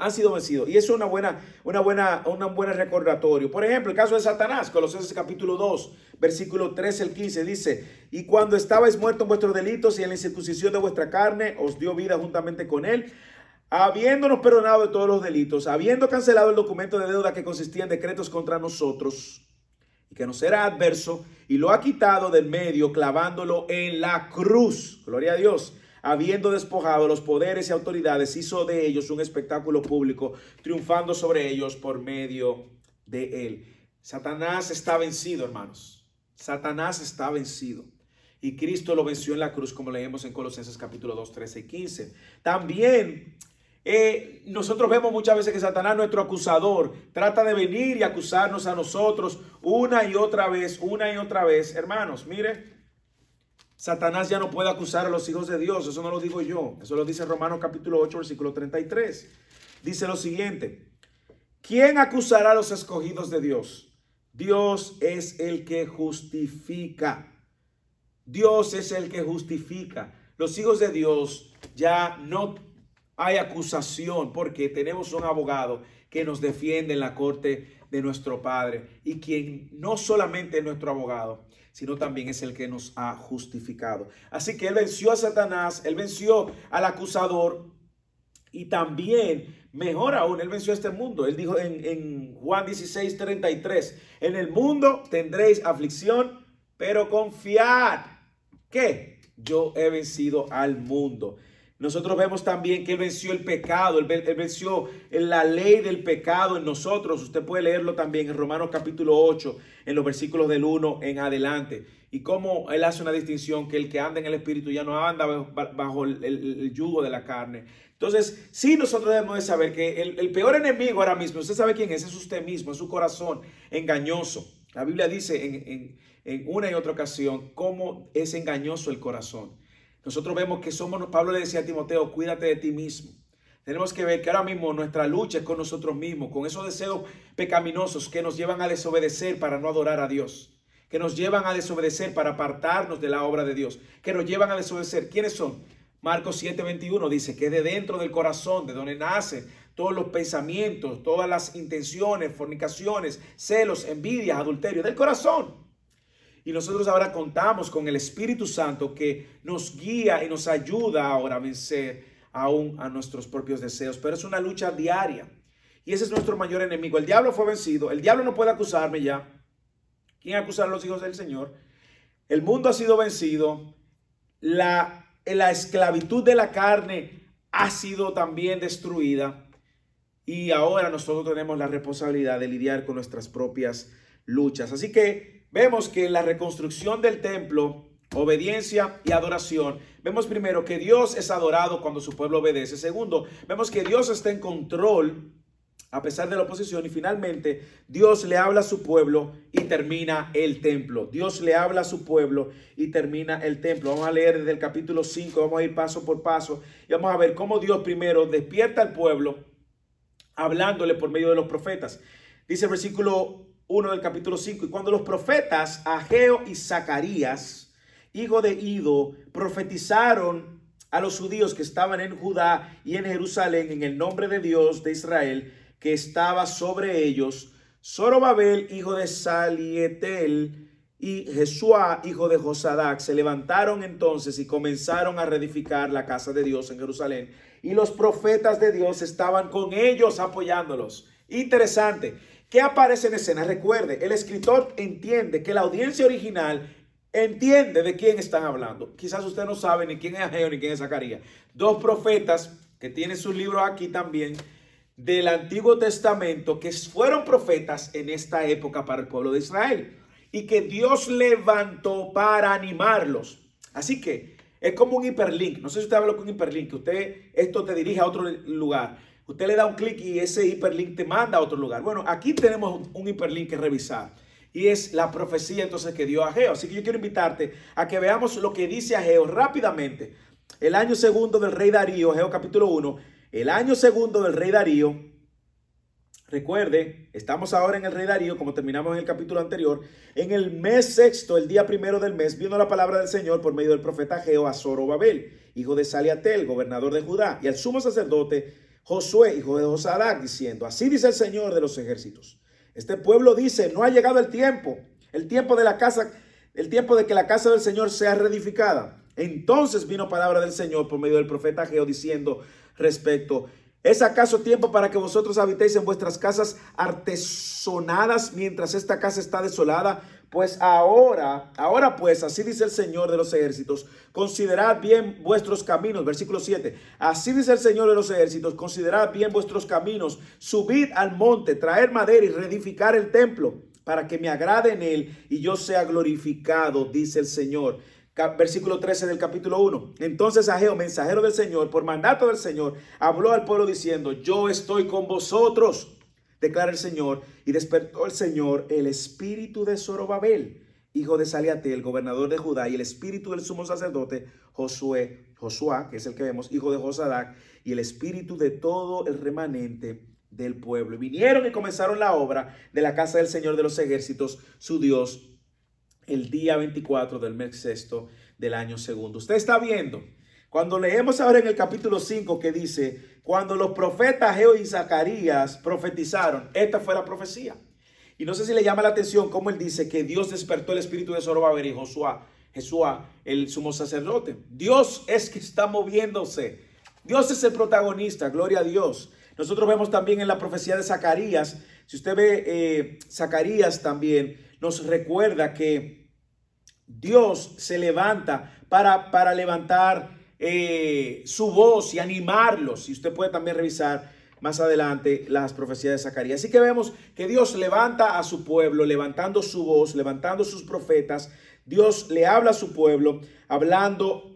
Han sido vencidos. Y eso es una buena, una buena, un buen recordatorio. Por ejemplo, el caso de Satanás, Colosenses capítulo 2, versículo 13 al 15, dice, y cuando estabais muertos en vuestros delitos y en la incircuncisión de vuestra carne, os dio vida juntamente con él habiéndonos perdonado de todos los delitos, habiendo cancelado el documento de deuda que consistía en decretos contra nosotros y que nos era adverso, y lo ha quitado del medio clavándolo en la cruz. Gloria a Dios. Habiendo despojado los poderes y autoridades, hizo de ellos un espectáculo público, triunfando sobre ellos por medio de él. Satanás está vencido, hermanos. Satanás está vencido. Y Cristo lo venció en la cruz, como leemos en Colosenses capítulo 2, 13 y 15. También eh, nosotros vemos muchas veces que Satanás, nuestro acusador, trata de venir y acusarnos a nosotros una y otra vez, una y otra vez. Hermanos, mire, Satanás ya no puede acusar a los hijos de Dios, eso no lo digo yo, eso lo dice Romanos capítulo 8, versículo 33. Dice lo siguiente, ¿quién acusará a los escogidos de Dios? Dios es el que justifica. Dios es el que justifica. Los hijos de Dios ya no hay acusación porque tenemos un abogado que nos defiende en la corte de nuestro Padre y quien no solamente es nuestro abogado, sino también es el que nos ha justificado. Así que él venció a Satanás, él venció al acusador y también, mejor aún, él venció a este mundo. Él dijo en, Juan 16, 33, en el mundo tendréis aflicción, pero confiad que yo he vencido al mundo. Nosotros vemos también que Él venció el pecado, Él, venció la ley del pecado en nosotros. Usted puede leerlo también en Romanos capítulo 8, en los versículos del 1 en adelante. Y cómo Él hace una distinción, que el que anda en el Espíritu ya no anda bajo el, yugo de la carne. Entonces, sí nosotros debemos de saber que el, peor enemigo ahora mismo, usted sabe quién es, es usted mismo, es su corazón engañoso. La Biblia dice en, en una y otra ocasión cómo es engañoso el corazón. Nosotros vemos que somos, Pablo le decía a Timoteo, cuídate de ti mismo. Tenemos que ver que ahora mismo nuestra lucha es con nosotros mismos, con esos deseos pecaminosos que nos llevan a desobedecer para no adorar a Dios, que nos llevan a desobedecer para apartarnos de la obra de Dios, que nos llevan a desobedecer. ¿Quiénes son? Marcos 7:21 dice que de dentro del corazón, de donde nacen todos los pensamientos, todas las intenciones, fornicaciones, celos, envidias, adulterio, del corazón. Y nosotros ahora contamos con el Espíritu Santo que nos guía y nos ayuda ahora a vencer aún a nuestros propios deseos. Pero es una lucha diaria. Y ese es nuestro mayor enemigo. El diablo fue vencido. El diablo no puede acusarme ya. ¿Quién acusar a los hijos del Señor? El mundo ha sido vencido. La, la esclavitud de la carne ha sido también destruida. Y ahora nosotros tenemos la responsabilidad de lidiar con nuestras propias luchas. Así que vemos que en la reconstrucción del templo, obediencia y adoración, vemos primero que Dios es adorado cuando su pueblo obedece. Segundo, vemos que Dios está en control a pesar de la oposición. Y finalmente, Dios le habla a su pueblo y termina el templo. Dios le habla a su pueblo y termina el templo. Vamos a leer desde el capítulo 5, vamos a ir paso por paso y vamos a ver cómo Dios primero despierta al pueblo hablándole por medio de los profetas. Dice el versículo 1 del capítulo 5. Y cuando los profetas Ageo y Zacarías, hijo de Ido, profetizaron a los judíos que estaban en Judá y en Jerusalén en el nombre de Dios de Israel, que estaba sobre ellos, Zorobabel, hijo de Salietel, y Jesúa, hijo de Josadac, se levantaron entonces y comenzaron a reedificar la casa de Dios en Jerusalén. Y los profetas de Dios estaban con ellos apoyándolos. Interesante. ¿Qué aparece en escena? Recuerde, el escritor entiende que la audiencia original entiende de quién están hablando. Quizás usted no sabe ni quién es Ageo ni quién es Zacarías. Dos profetas que tienen sus libros aquí también del Antiguo Testamento que fueron profetas en esta época para el pueblo de Israel y que Dios levantó para animarlos. Así que es como un hiperlink. No sé si usted habla con un hiperlink, que usted esto te dirige a otro lugar. Usted le da un clic y ese hiperlink te manda a otro lugar. Bueno, aquí tenemos un hiperlink que revisar. Y es la profecía entonces que dio Ageo. Así que yo quiero invitarte a que veamos lo que dice Ageo rápidamente. El año segundo del rey Darío, Ageo capítulo 1. El año segundo del rey Darío, Recuerde, estamos ahora en el rey Darío, como terminamos en el capítulo anterior. En el mes sexto, el día primero del mes, vino la palabra del Señor por medio del profeta Geo a Zorobabel, hijo de Saliatel, gobernador de Judá, y al sumo sacerdote Josué, hijo de Josadac, diciendo: Así dice el Señor de los ejércitos. Este pueblo dice: No ha llegado el tiempo, el tiempo de la casa, el tiempo de que la casa del Señor sea reedificada. Entonces vino palabra del Señor por medio del profeta Geo diciendo respecto ¿Es acaso tiempo para que vosotros habitéis en vuestras casas artesonadas mientras esta casa está desolada? Pues ahora, ahora pues, así dice el Señor de los ejércitos, considerad bien vuestros caminos. Versículo 7. Así dice el Señor de los ejércitos, considerad bien vuestros caminos, subid al monte, traer madera y reedificar el templo, para que me agrade en él y yo sea glorificado, dice el Señor versículo 13 del capítulo 1. Entonces Ageo, mensajero del Señor, por mandato del Señor, habló al pueblo diciendo, yo estoy con vosotros, declara el Señor, y despertó el Señor el espíritu de Zorobabel, hijo de Saliatel, gobernador de Judá, y el espíritu del sumo sacerdote Josué, Josuá, que es el que vemos, hijo de Josadac, y el espíritu de todo el remanente del pueblo. Y vinieron y comenzaron la obra de la casa del Señor de los ejércitos, su Dios, el día 24 del mes sexto del año segundo. Usted está viendo, cuando leemos ahora en el capítulo 5 que dice, cuando los profetas Geo y Zacarías profetizaron, esta fue la profecía. Y no sé si le llama la atención cómo él dice que Dios despertó el espíritu de Zorobabel y Josuá, Jesúa, el sumo sacerdote. Dios es que está moviéndose. Dios es el protagonista, gloria a Dios. Nosotros vemos también en la profecía de Zacarías, si usted ve eh, Zacarías también, nos recuerda que Dios se levanta para, para levantar eh, su voz y animarlos. Y usted puede también revisar más adelante las profecías de Zacarías. Así que vemos que Dios levanta a su pueblo, levantando su voz, levantando sus profetas. Dios le habla a su pueblo, hablando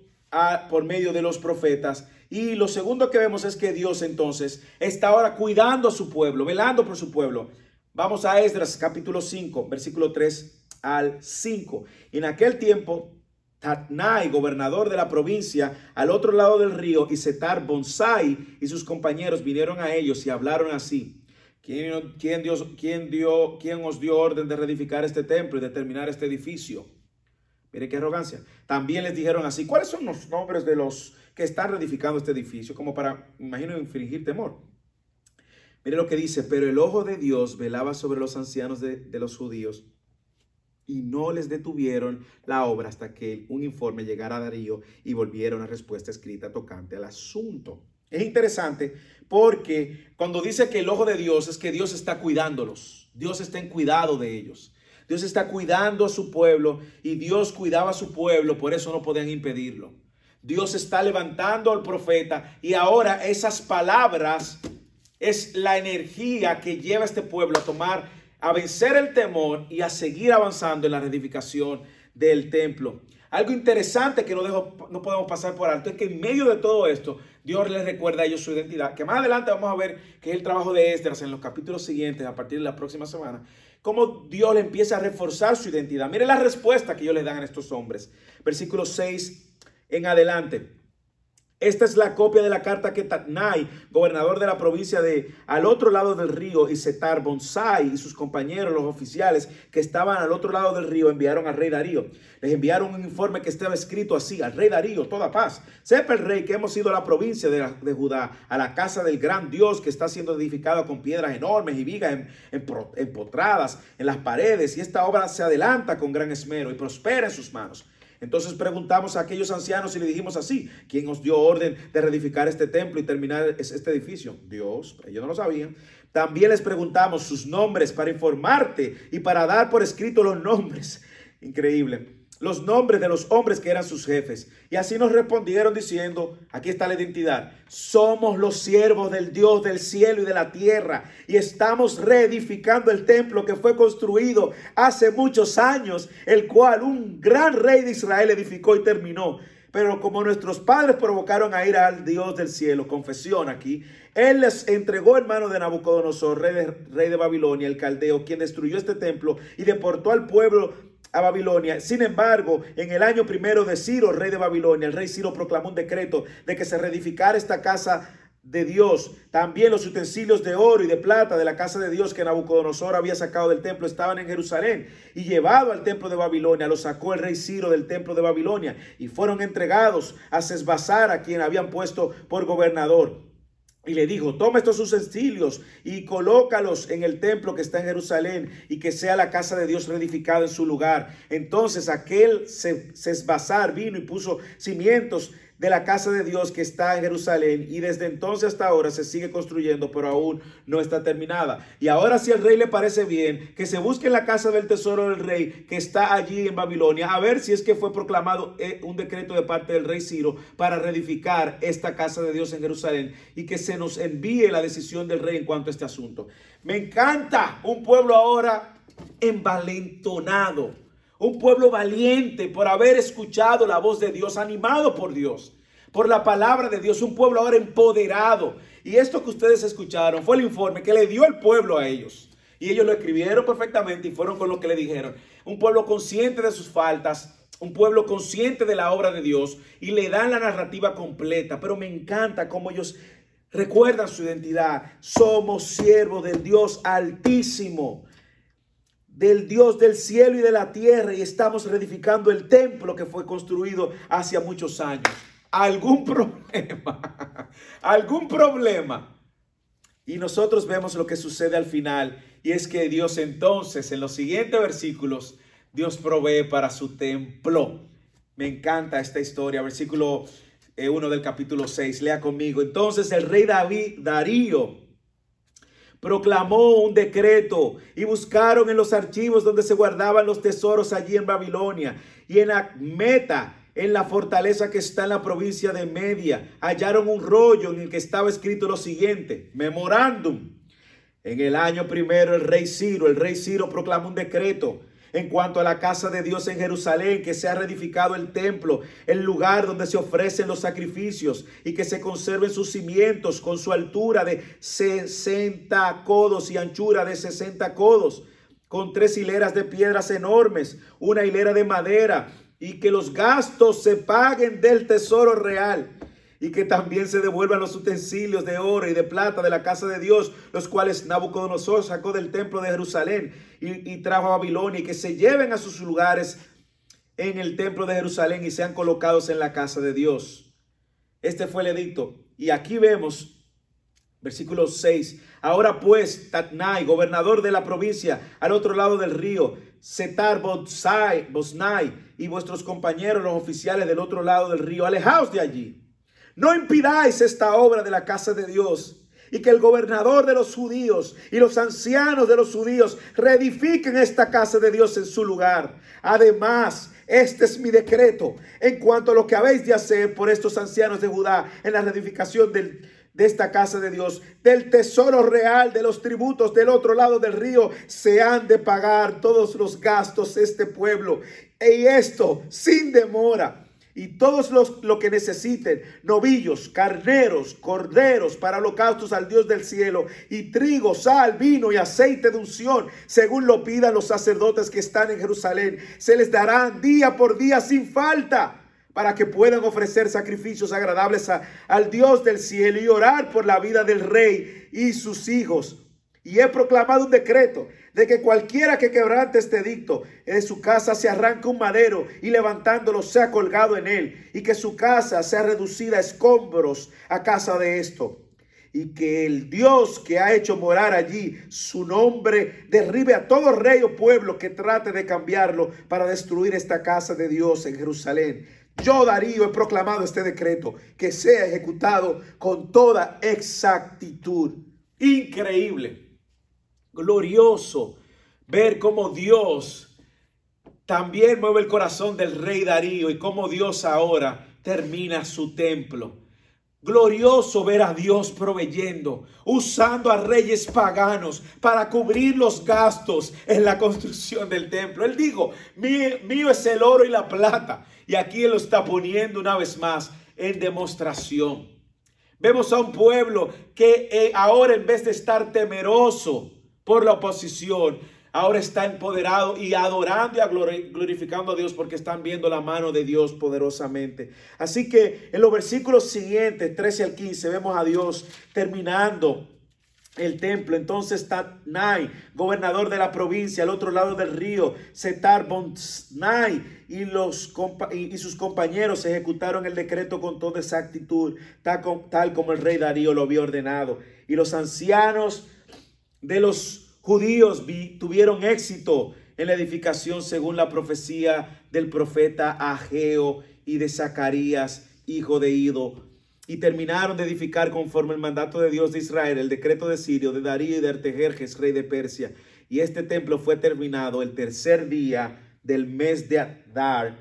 por medio de los profetas. Y lo segundo que vemos es que Dios entonces está ahora cuidando a su pueblo, velando por su pueblo. Vamos a Esdras capítulo 5, versículo 3 al 5. En aquel tiempo, Tatnai, gobernador de la provincia, al otro lado del río, y Setar Bonsai y sus compañeros vinieron a ellos y hablaron así. ¿Quién, quién, Dios, quién, dio, ¿Quién os dio orden de reedificar este templo y de terminar este edificio? Mire qué arrogancia. También les dijeron así, ¿cuáles son los nombres de los que están reedificando este edificio? Como para, imagino, infringir temor. Mire lo que dice, pero el ojo de Dios velaba sobre los ancianos de, los judíos y no les detuvieron la obra hasta que un informe llegara a Darío y volviera una respuesta escrita tocante al asunto. Es interesante porque cuando dice que el ojo de Dios es que Dios está cuidándolos, Dios está en cuidado de ellos. Dios está cuidando a su pueblo y Dios cuidaba a su pueblo, por eso no podían impedirlo. Dios está levantando al profeta y ahora esas palabras es la energía que lleva a este pueblo a tomar, a vencer el temor y a seguir avanzando en la reedificación del templo. Algo interesante que no, no podemos pasar por alto es que en medio de todo esto, Dios les recuerda a ellos su identidad. Que más adelante vamos a ver que es el trabajo de Esdras en los capítulos siguientes, a partir de la próxima semana. Cómo Dios le empieza a reforzar su identidad. Mire la respuesta que ellos le dan a estos hombres. Versículo 6 en adelante. Esta es la copia de la carta que Tatnai, gobernador de la provincia de al otro lado del río, y Setar Bonsai y sus compañeros, los oficiales que estaban al otro lado del río, enviaron al rey Darío. Les enviaron un informe que estaba escrito así, al rey Darío, toda paz. Sepa el rey que hemos ido a la provincia de, Judá, a la casa del gran Dios que está siendo edificada con piedras enormes y vigas empotradas en las paredes, y esta obra se adelanta con gran esmero y prospera en sus manos. Entonces preguntamos a aquellos ancianos y le dijimos así, ¿quién os dio orden de reedificar este templo y terminar este edificio? Dios, ellos no lo sabían. También les preguntamos sus nombres para informarte y para dar por escrito los nombres. Increíble los nombres de los hombres que eran sus jefes. Y así nos respondieron diciendo, aquí está la identidad, somos los siervos del Dios del cielo y de la tierra y estamos reedificando el templo que fue construido hace muchos años, el cual un gran rey de Israel edificó y terminó. Pero como nuestros padres provocaron a ir al Dios del cielo, confesión aquí, Él les entregó en mano de Nabucodonosor, rey rey de Babilonia, el caldeo, quien destruyó este templo y deportó al pueblo a Babilonia. Sin embargo, en el año primero de Ciro, rey de Babilonia, el rey Ciro proclamó un decreto de que se reedificara esta casa de Dios. También los utensilios de oro y de plata de la casa de Dios que Nabucodonosor había sacado del templo estaban en Jerusalén y llevado al templo de Babilonia. Los sacó el rey Ciro del templo de Babilonia y fueron entregados a Sesbazar, a quien habían puesto por gobernador. Y le dijo, toma estos utensilios y colócalos en el templo que está en Jerusalén y que sea la casa de Dios reedificada en su lugar. Entonces aquel Sesbazar vino y puso cimientos de la casa de Dios que está en Jerusalén y desde entonces hasta ahora se sigue construyendo, pero aún no está terminada. Y ahora si al rey le parece bien que se busque en la casa del tesoro del rey que está allí en Babilonia, a ver si es que fue proclamado eh, un decreto de parte del rey Ciro para reedificar esta casa de Dios en Jerusalén y que se nos envíe la decisión del rey en cuanto a este asunto. Me encanta un pueblo ahora envalentonado un pueblo valiente por haber escuchado la voz de Dios, animado por Dios, por la palabra de Dios. Un pueblo ahora empoderado. Y esto que ustedes escucharon fue el informe que le dio el pueblo a ellos. Y ellos lo escribieron perfectamente y fueron con lo que le dijeron. Un pueblo consciente de sus faltas, un pueblo consciente de la obra de Dios y le dan la narrativa completa. Pero me encanta cómo ellos recuerdan su identidad. Somos siervos del Dios altísimo del Dios del cielo y de la tierra y estamos reedificando el templo que fue construido hace muchos años. ¿Algún problema? ¿Algún problema? Y nosotros vemos lo que sucede al final y es que Dios entonces en los siguientes versículos, Dios provee para su templo. Me encanta esta historia, versículo 1 eh, del capítulo 6, lea conmigo. Entonces el rey David, Darío, proclamó un decreto y buscaron en los archivos donde se guardaban los tesoros allí en Babilonia y en Acmeta, en la fortaleza que está en la provincia de Media, hallaron un rollo en el que estaba escrito lo siguiente, memorándum. En el año primero el rey Ciro, el rey Ciro proclamó un decreto en cuanto a la casa de Dios en Jerusalén, que se ha reedificado el templo, el lugar donde se ofrecen los sacrificios y que se conserven sus cimientos con su altura de 60 codos y anchura de 60 codos, con tres hileras de piedras enormes, una hilera de madera, y que los gastos se paguen del tesoro real y que también se devuelvan los utensilios de oro y de plata de la casa de Dios, los cuales Nabucodonosor sacó del templo de Jerusalén y, trajo a Babilonia, y que se lleven a sus lugares en el templo de Jerusalén y sean colocados en la casa de Dios. Este fue el edicto. Y aquí vemos, versículo 6, ahora pues Tatnai, gobernador de la provincia, al otro lado del río, Setar Bosnai y vuestros compañeros, los oficiales del otro lado del río, alejaos de allí no impidáis esta obra de la casa de Dios y que el gobernador de los judíos y los ancianos de los judíos reedifiquen esta casa de Dios en su lugar. Además, este es mi decreto en cuanto a lo que habéis de hacer por estos ancianos de Judá en la reedificación de esta casa de Dios, del tesoro real de los tributos del otro lado del río, se han de pagar todos los gastos de este pueblo. Y esto sin demora y todos los lo que necesiten, novillos, carneros, corderos para holocaustos al Dios del cielo, y trigo, sal, vino y aceite de unción, según lo pidan los sacerdotes que están en Jerusalén, se les dará día por día sin falta para que puedan ofrecer sacrificios agradables al Dios del cielo y orar por la vida del rey y sus hijos. Y he proclamado un decreto de que cualquiera que quebrante este dicto de su casa se arranque un madero y levantándolo sea colgado en él y que su casa sea reducida a escombros a casa de esto y que el Dios que ha hecho morar allí su nombre derribe a todo rey o pueblo que trate de cambiarlo para destruir esta casa de Dios en Jerusalén. Yo, Darío, he proclamado este decreto que sea ejecutado con toda exactitud. Increíble, glorioso ver cómo Dios también mueve el corazón del rey Darío y cómo Dios ahora termina su templo. Glorioso ver a Dios proveyendo, usando a reyes paganos para cubrir los gastos en la construcción del templo. Él dijo, mío, es el oro y la plata. Y aquí Él lo está poniendo una vez más en demostración. Vemos a un pueblo que eh, ahora en vez de estar temeroso por la oposición, ahora está empoderado y adorando y glorificando a Dios porque están viendo la mano de Dios poderosamente. Así que en los versículos siguientes, 13 al 15, vemos a Dios terminando el templo. Entonces Tatnai, gobernador de la provincia, al otro lado del río, Setar Bonsnai y, y sus compañeros ejecutaron el decreto con toda exactitud, tal como el rey Darío lo había ordenado. Y los ancianos de los judíos tuvieron éxito en la edificación según la profecía del profeta Ageo y de Zacarías, hijo de Ido, y terminaron de edificar conforme el mandato de Dios de Israel, el decreto de Sirio, de Darío y de Artejerjes, rey de Persia. Y este templo fue terminado el tercer día del mes de Adar,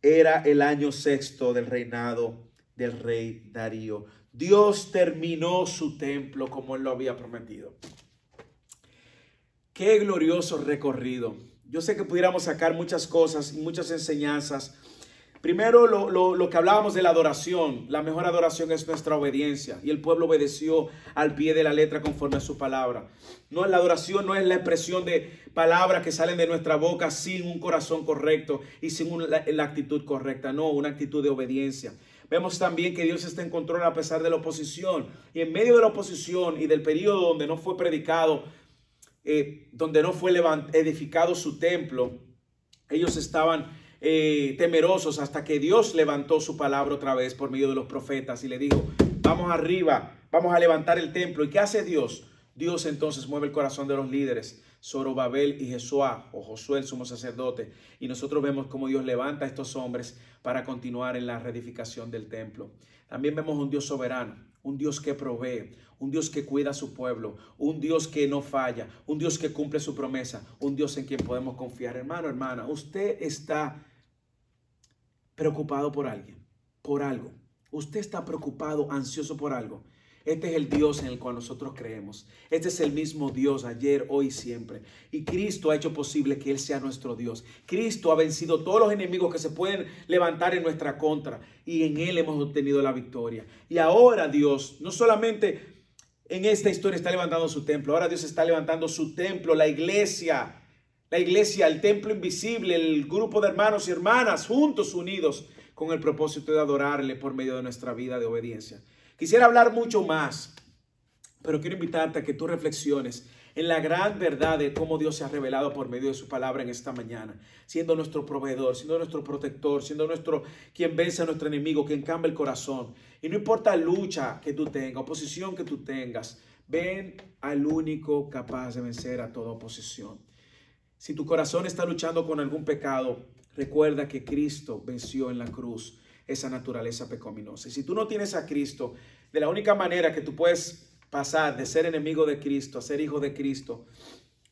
era el año sexto del reinado del rey Darío. Dios terminó su templo como él lo había prometido. Qué glorioso recorrido. Yo sé que pudiéramos sacar muchas cosas y muchas enseñanzas. Primero, lo, que hablábamos de la adoración. La mejor adoración es nuestra obediencia. Y el pueblo obedeció al pie de la letra conforme a su palabra. No, la adoración no es la expresión de palabras que salen de nuestra boca sin un corazón correcto y sin la, la actitud correcta. No, una actitud de obediencia. Vemos también que Dios está en control a pesar de la oposición. Y en medio de la oposición y del periodo donde no fue predicado eh, donde no fue edificado su templo, ellos estaban eh, temerosos hasta que Dios levantó su palabra otra vez por medio de los profetas y le dijo, vamos arriba, vamos a levantar el templo. ¿Y qué hace Dios? Dios entonces mueve el corazón de los líderes, Zorobabel y Jesuá, o Josué el sumo sacerdote, y nosotros vemos cómo Dios levanta a estos hombres para continuar en la reedificación del templo. También vemos un Dios soberano, un Dios que provee, un Dios que cuida a su pueblo, un Dios que no falla, un Dios que cumple su promesa, un Dios en quien podemos confiar. Hermano, hermana, usted está preocupado por alguien, por algo. Usted está preocupado, ansioso por algo. Este es el Dios en el cual nosotros creemos. Este es el mismo Dios ayer, hoy siempre. Y Cristo ha hecho posible que Él sea nuestro Dios. Cristo ha vencido todos los enemigos que se pueden levantar en nuestra contra. Y en Él hemos obtenido la victoria. Y ahora Dios no solamente en esta historia está levantando su templo. Ahora Dios está levantando su templo, la iglesia. La iglesia, el templo invisible, el grupo de hermanos y hermanas juntos, unidos con el propósito de adorarle por medio de nuestra vida de obediencia. Quisiera hablar mucho más, pero quiero invitarte a que tú reflexiones en la gran verdad de cómo Dios se ha revelado por medio de su palabra en esta mañana, siendo nuestro proveedor, siendo nuestro protector, siendo nuestro quien vence a nuestro enemigo, quien cambia el corazón. Y no importa lucha que tú tengas, oposición que tú tengas, ven al único capaz de vencer a toda oposición. Si tu corazón está luchando con algún pecado, recuerda que Cristo venció en la cruz esa naturaleza pecaminosa. Y si tú no tienes a Cristo, de la única manera que tú puedes pasar de ser enemigo de Cristo a ser hijo de Cristo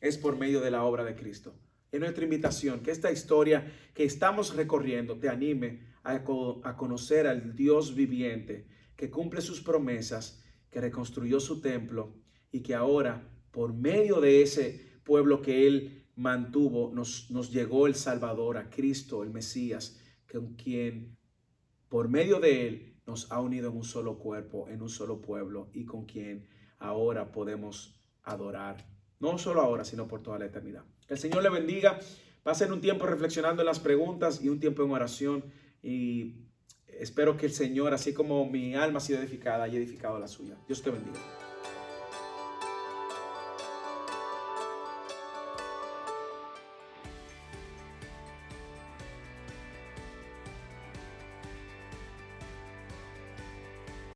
es por medio de la obra de Cristo. Es nuestra invitación que esta historia que estamos recorriendo te anime a, a conocer al Dios viviente que cumple sus promesas, que reconstruyó su templo y que ahora por medio de ese pueblo que Él mantuvo nos, nos llegó el Salvador, a Cristo, el Mesías, con quien por medio de Él nos ha unido en un solo cuerpo, en un solo pueblo y con quien ahora podemos adorar. No solo ahora, sino por toda la eternidad. El Señor le bendiga. Ser un tiempo reflexionando en las preguntas y un tiempo en oración. Y espero que el Señor, así como mi alma ha sido edificada, haya edificado la suya. Dios te bendiga.